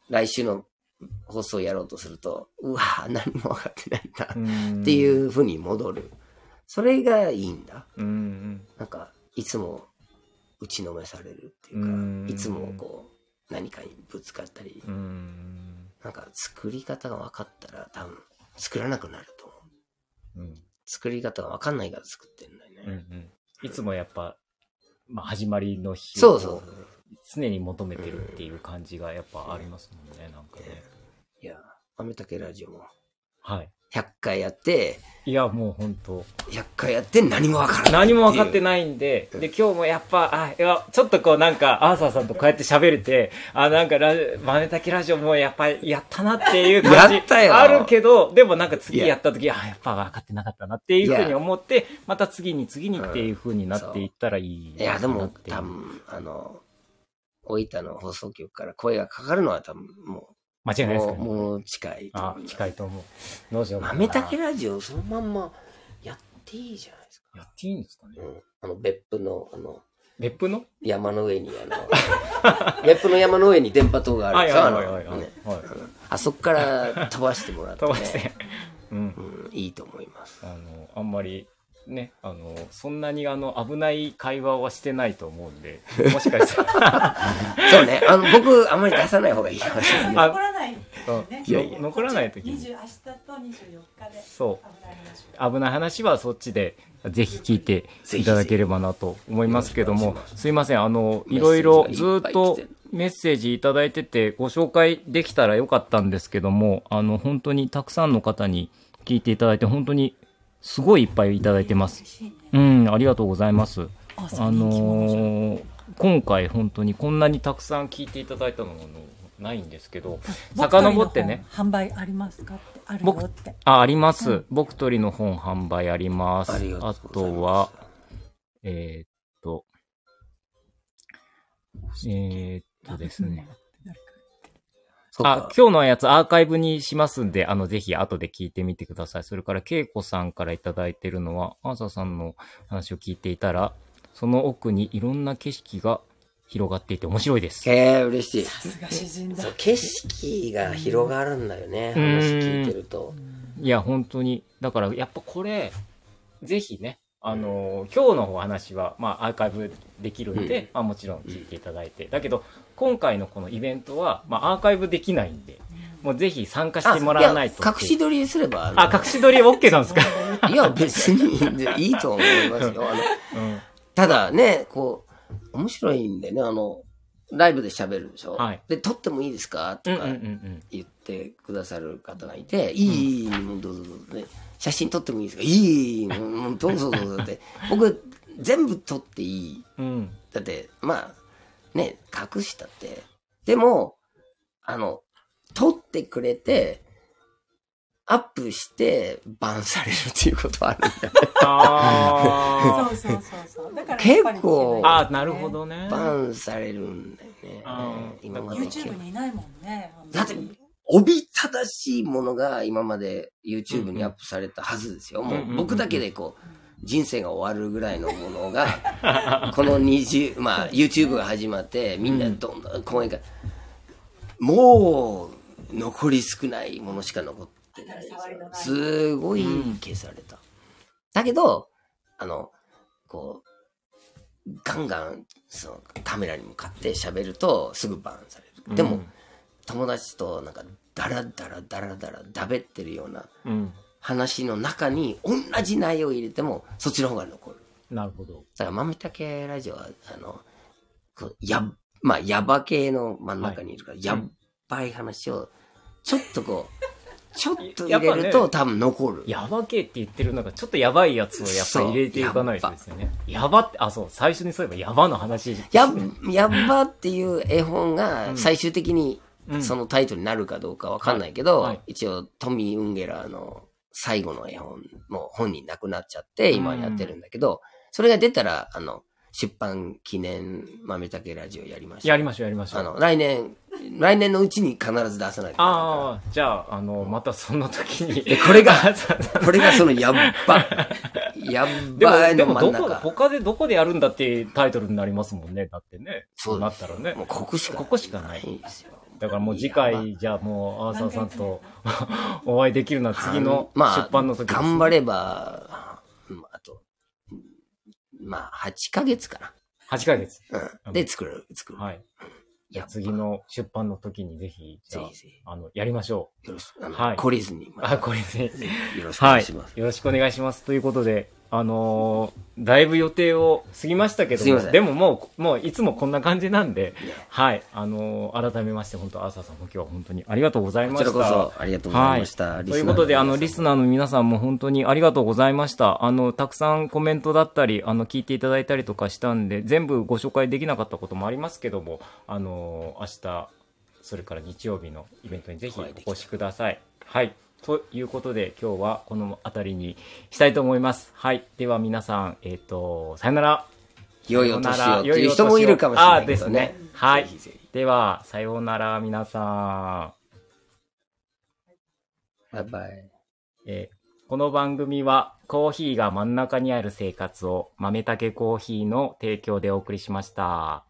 来週の放送やろうとすると、うわぁ、何も分かってないな、うんっていう風に戻る。それがいいんだ。うんうんなんか、いつも打ちのめされるっていうか、うんいつもこう、何かにぶつかったり、うんなんか作り方が分かったら多分作らなくなると思う。うん作り方が分かんないから作ってんだようんうね。んいつもやっぱ、まあ、始まりの日を。常に求めてるっていう感じがやっぱありますもんね、なんかね。いや、アメタケラジオもはい。100回やって、いや、もう本当。100回やって何も分からない。何も分かっていないんで、で、今日もやっぱ、あ、いや、ちょっとこうなんか、アーサーさんとこうやって喋れて、あ、なんかラジ、マネタキラジオもやっぱりやったなっていう感じ。やったよ。あるけど、でもなんか次いややった時、あ、やっぱ分かってなかったなっていうふうに思って、また次に次にっていうふうになっていったらいいいや、でも多分、あの、大分の放送局から声がかかるのは多分もう、間違いないですもう、かね。もう近いとあ思い、ます。近いと思う。どうしようかな。豆竹ラジオそのまんまやっていいじゃないですか。やっていいんですかね。うん。あの、別府の、あの、別府の？山の上に、あの、別府の山の上に電波塔があるはいでしょ、あはいはいはいはい。のね。はいあそこから飛ばしてもらって、ね。飛ばして。うん。うん、いいと思います。あの、あんまり、ね、あの、そんなにあの、危ない会話はしてないと思うんで、もしかしたら、そうね。あの、僕、あんまり出さない方がいいかもしれない。あ怒らないねいやいや残らない時に。20明日と24日でそう。危ない話はそっちでぜひ聞いていただければなと思いますけどもす。いません。あのいろいろずいっとメッセージいただいててご紹介できたらよかったんですけどもあの本当にたくさんの方に聞いていただいて本当にすごいいっぱいいただいてます。うんありがとうございます。あのー今回本当にこんなにたくさん聞いていただいたのもないんですけど遡ってね。販売ありますか？ある？よって。あ、あります。ボクトリの本販売あります。あとは、えーっと、えーっとですね。そうあか、今日のやつアーカイブにしますんで、あの、ぜひ後で聞いてみてください。それから、けいこさんからいただいてるのは、アーサーさんの話を聞いていたら、その奥にいろんな景色が広がっていて面白いです。へえ、嬉しい。さすが詩人だそう、景色が広がるんだよね、うん話聞いてると。いや、本当に。だから、やっぱこれ、ぜひね、あのー今日のお話は、まあ、アーカイブできるんで、うんまあ、もちろん聞いていただいて。だけど、今回のこのイベントは、まあ、アーカイブできないんで、もうぜひ参加してもらわないと。あや隠し撮りすれば、あ隠し撮り OK なんですか？いや、別にいいと思いますよ。あのうん。ただね、こう、面白いんでね、あの、ライブで喋るでしょ？はいで、撮ってもいいですか？とか。言ってくださる方がいて、いい、どうぞどうぞ、ね。写真撮ってもいいですか？いいもうどうぞどうぞって。僕、全部撮っていい。うん。だって、まあ、ね、隠したって。でも、あの、撮ってくれて、アップして、バンされるっていうことはあるんだよ。あそうそうそうそうだから結構ー。あー、なるほどね。バンされるんだよね今まで。YouTube にいないもんねだって、おびただしいものが今まで YouTube にアップされたはずですよ。もう僕だけでこう、人生が終わるぐらいのものが、この20、まあ YouTube が始まって、みんなどんどん講演会、もう残り少ないものしか残ってないですよすごい消された。だけど、あの、こう、ガンガン、そのカメラに向かって喋るとすぐバンされる。でも、友達となんかダラダラダラダラだべってるようなうん。話の中に同じ内容を入れてもそっちの方が残る。なるほど。だから豆竹ラジオは、あの、や、まあ、ヤバ系の真ん中にいるから、やっばい話を、ちょっとこう、ちょっと入れると、多分残る。やばけって言ってるのが、ちょっとやばいやつをやっぱり入れていかないとですよね。やばって、あ、そう、最初にそういえばやばの話。や、やっばっていう絵本が最終的にうんそのタイトルになるかどうかわかんないけど、はいはい一応トミー・ウンゲラーの最後の絵本、もう本人亡くなっちゃって今やってるんだけど、それが出たら、あの、出版記念豆竹ラジオやりましょう。やりましょう、やりましょう。あの、来年、来年のうちに必ず出さないとい。ああ、じゃあ、あの、またその時に。えこれが これがそのやっば。やっでも、ばでもどこ、の真ん中。他でどこでやるんだっていうタイトルになりますもんね。だってね。そうなったらねもう。ここしかここしかないんですよ。だからもう次回、じゃあもう、アーサーさんとお会いできるのは次のまあ、出版の時ですね頑張れば、うんあと、まあ、8ヶ月か8ヶ月。な。うん。で、作る、作る。はい。じゃあや次の出版の時にぜひ、じゃあぜひぜひ、あの、やりましょよろしく、はい懲りずに、う。あ、これね。よろしくおはい願いします。。よろしくお願いします。ということで、あのーだいぶ予定を過ぎましたけども、でももう、もういつもこんな感じなんではい。あのー改めまして、本当アーサーさんも今日は本当にありがとうございました。こちらこそ、ありがとうございました。はい。ということで、あの、リスナー皆の皆さんも本当にありがとうございました。あの、たくさんコメントだったり、あの、聞いていただいたりとかしたんで、全部ご紹介できなかったこともありますけども、あの、明日、それから日曜日のイベントにぜひお越しください。はい。ということで、今日はこの辺りにしたいと思います。はい。では皆さん、えっ、と、さよなら。良いお年をさよならっていう人もいるかもしれないねあーですね。はいでは、さようなら、皆さん。バイバイ。えーこの番組はコーヒーが真ん中にある生活を豆たけコーヒーの提供でお送りしました。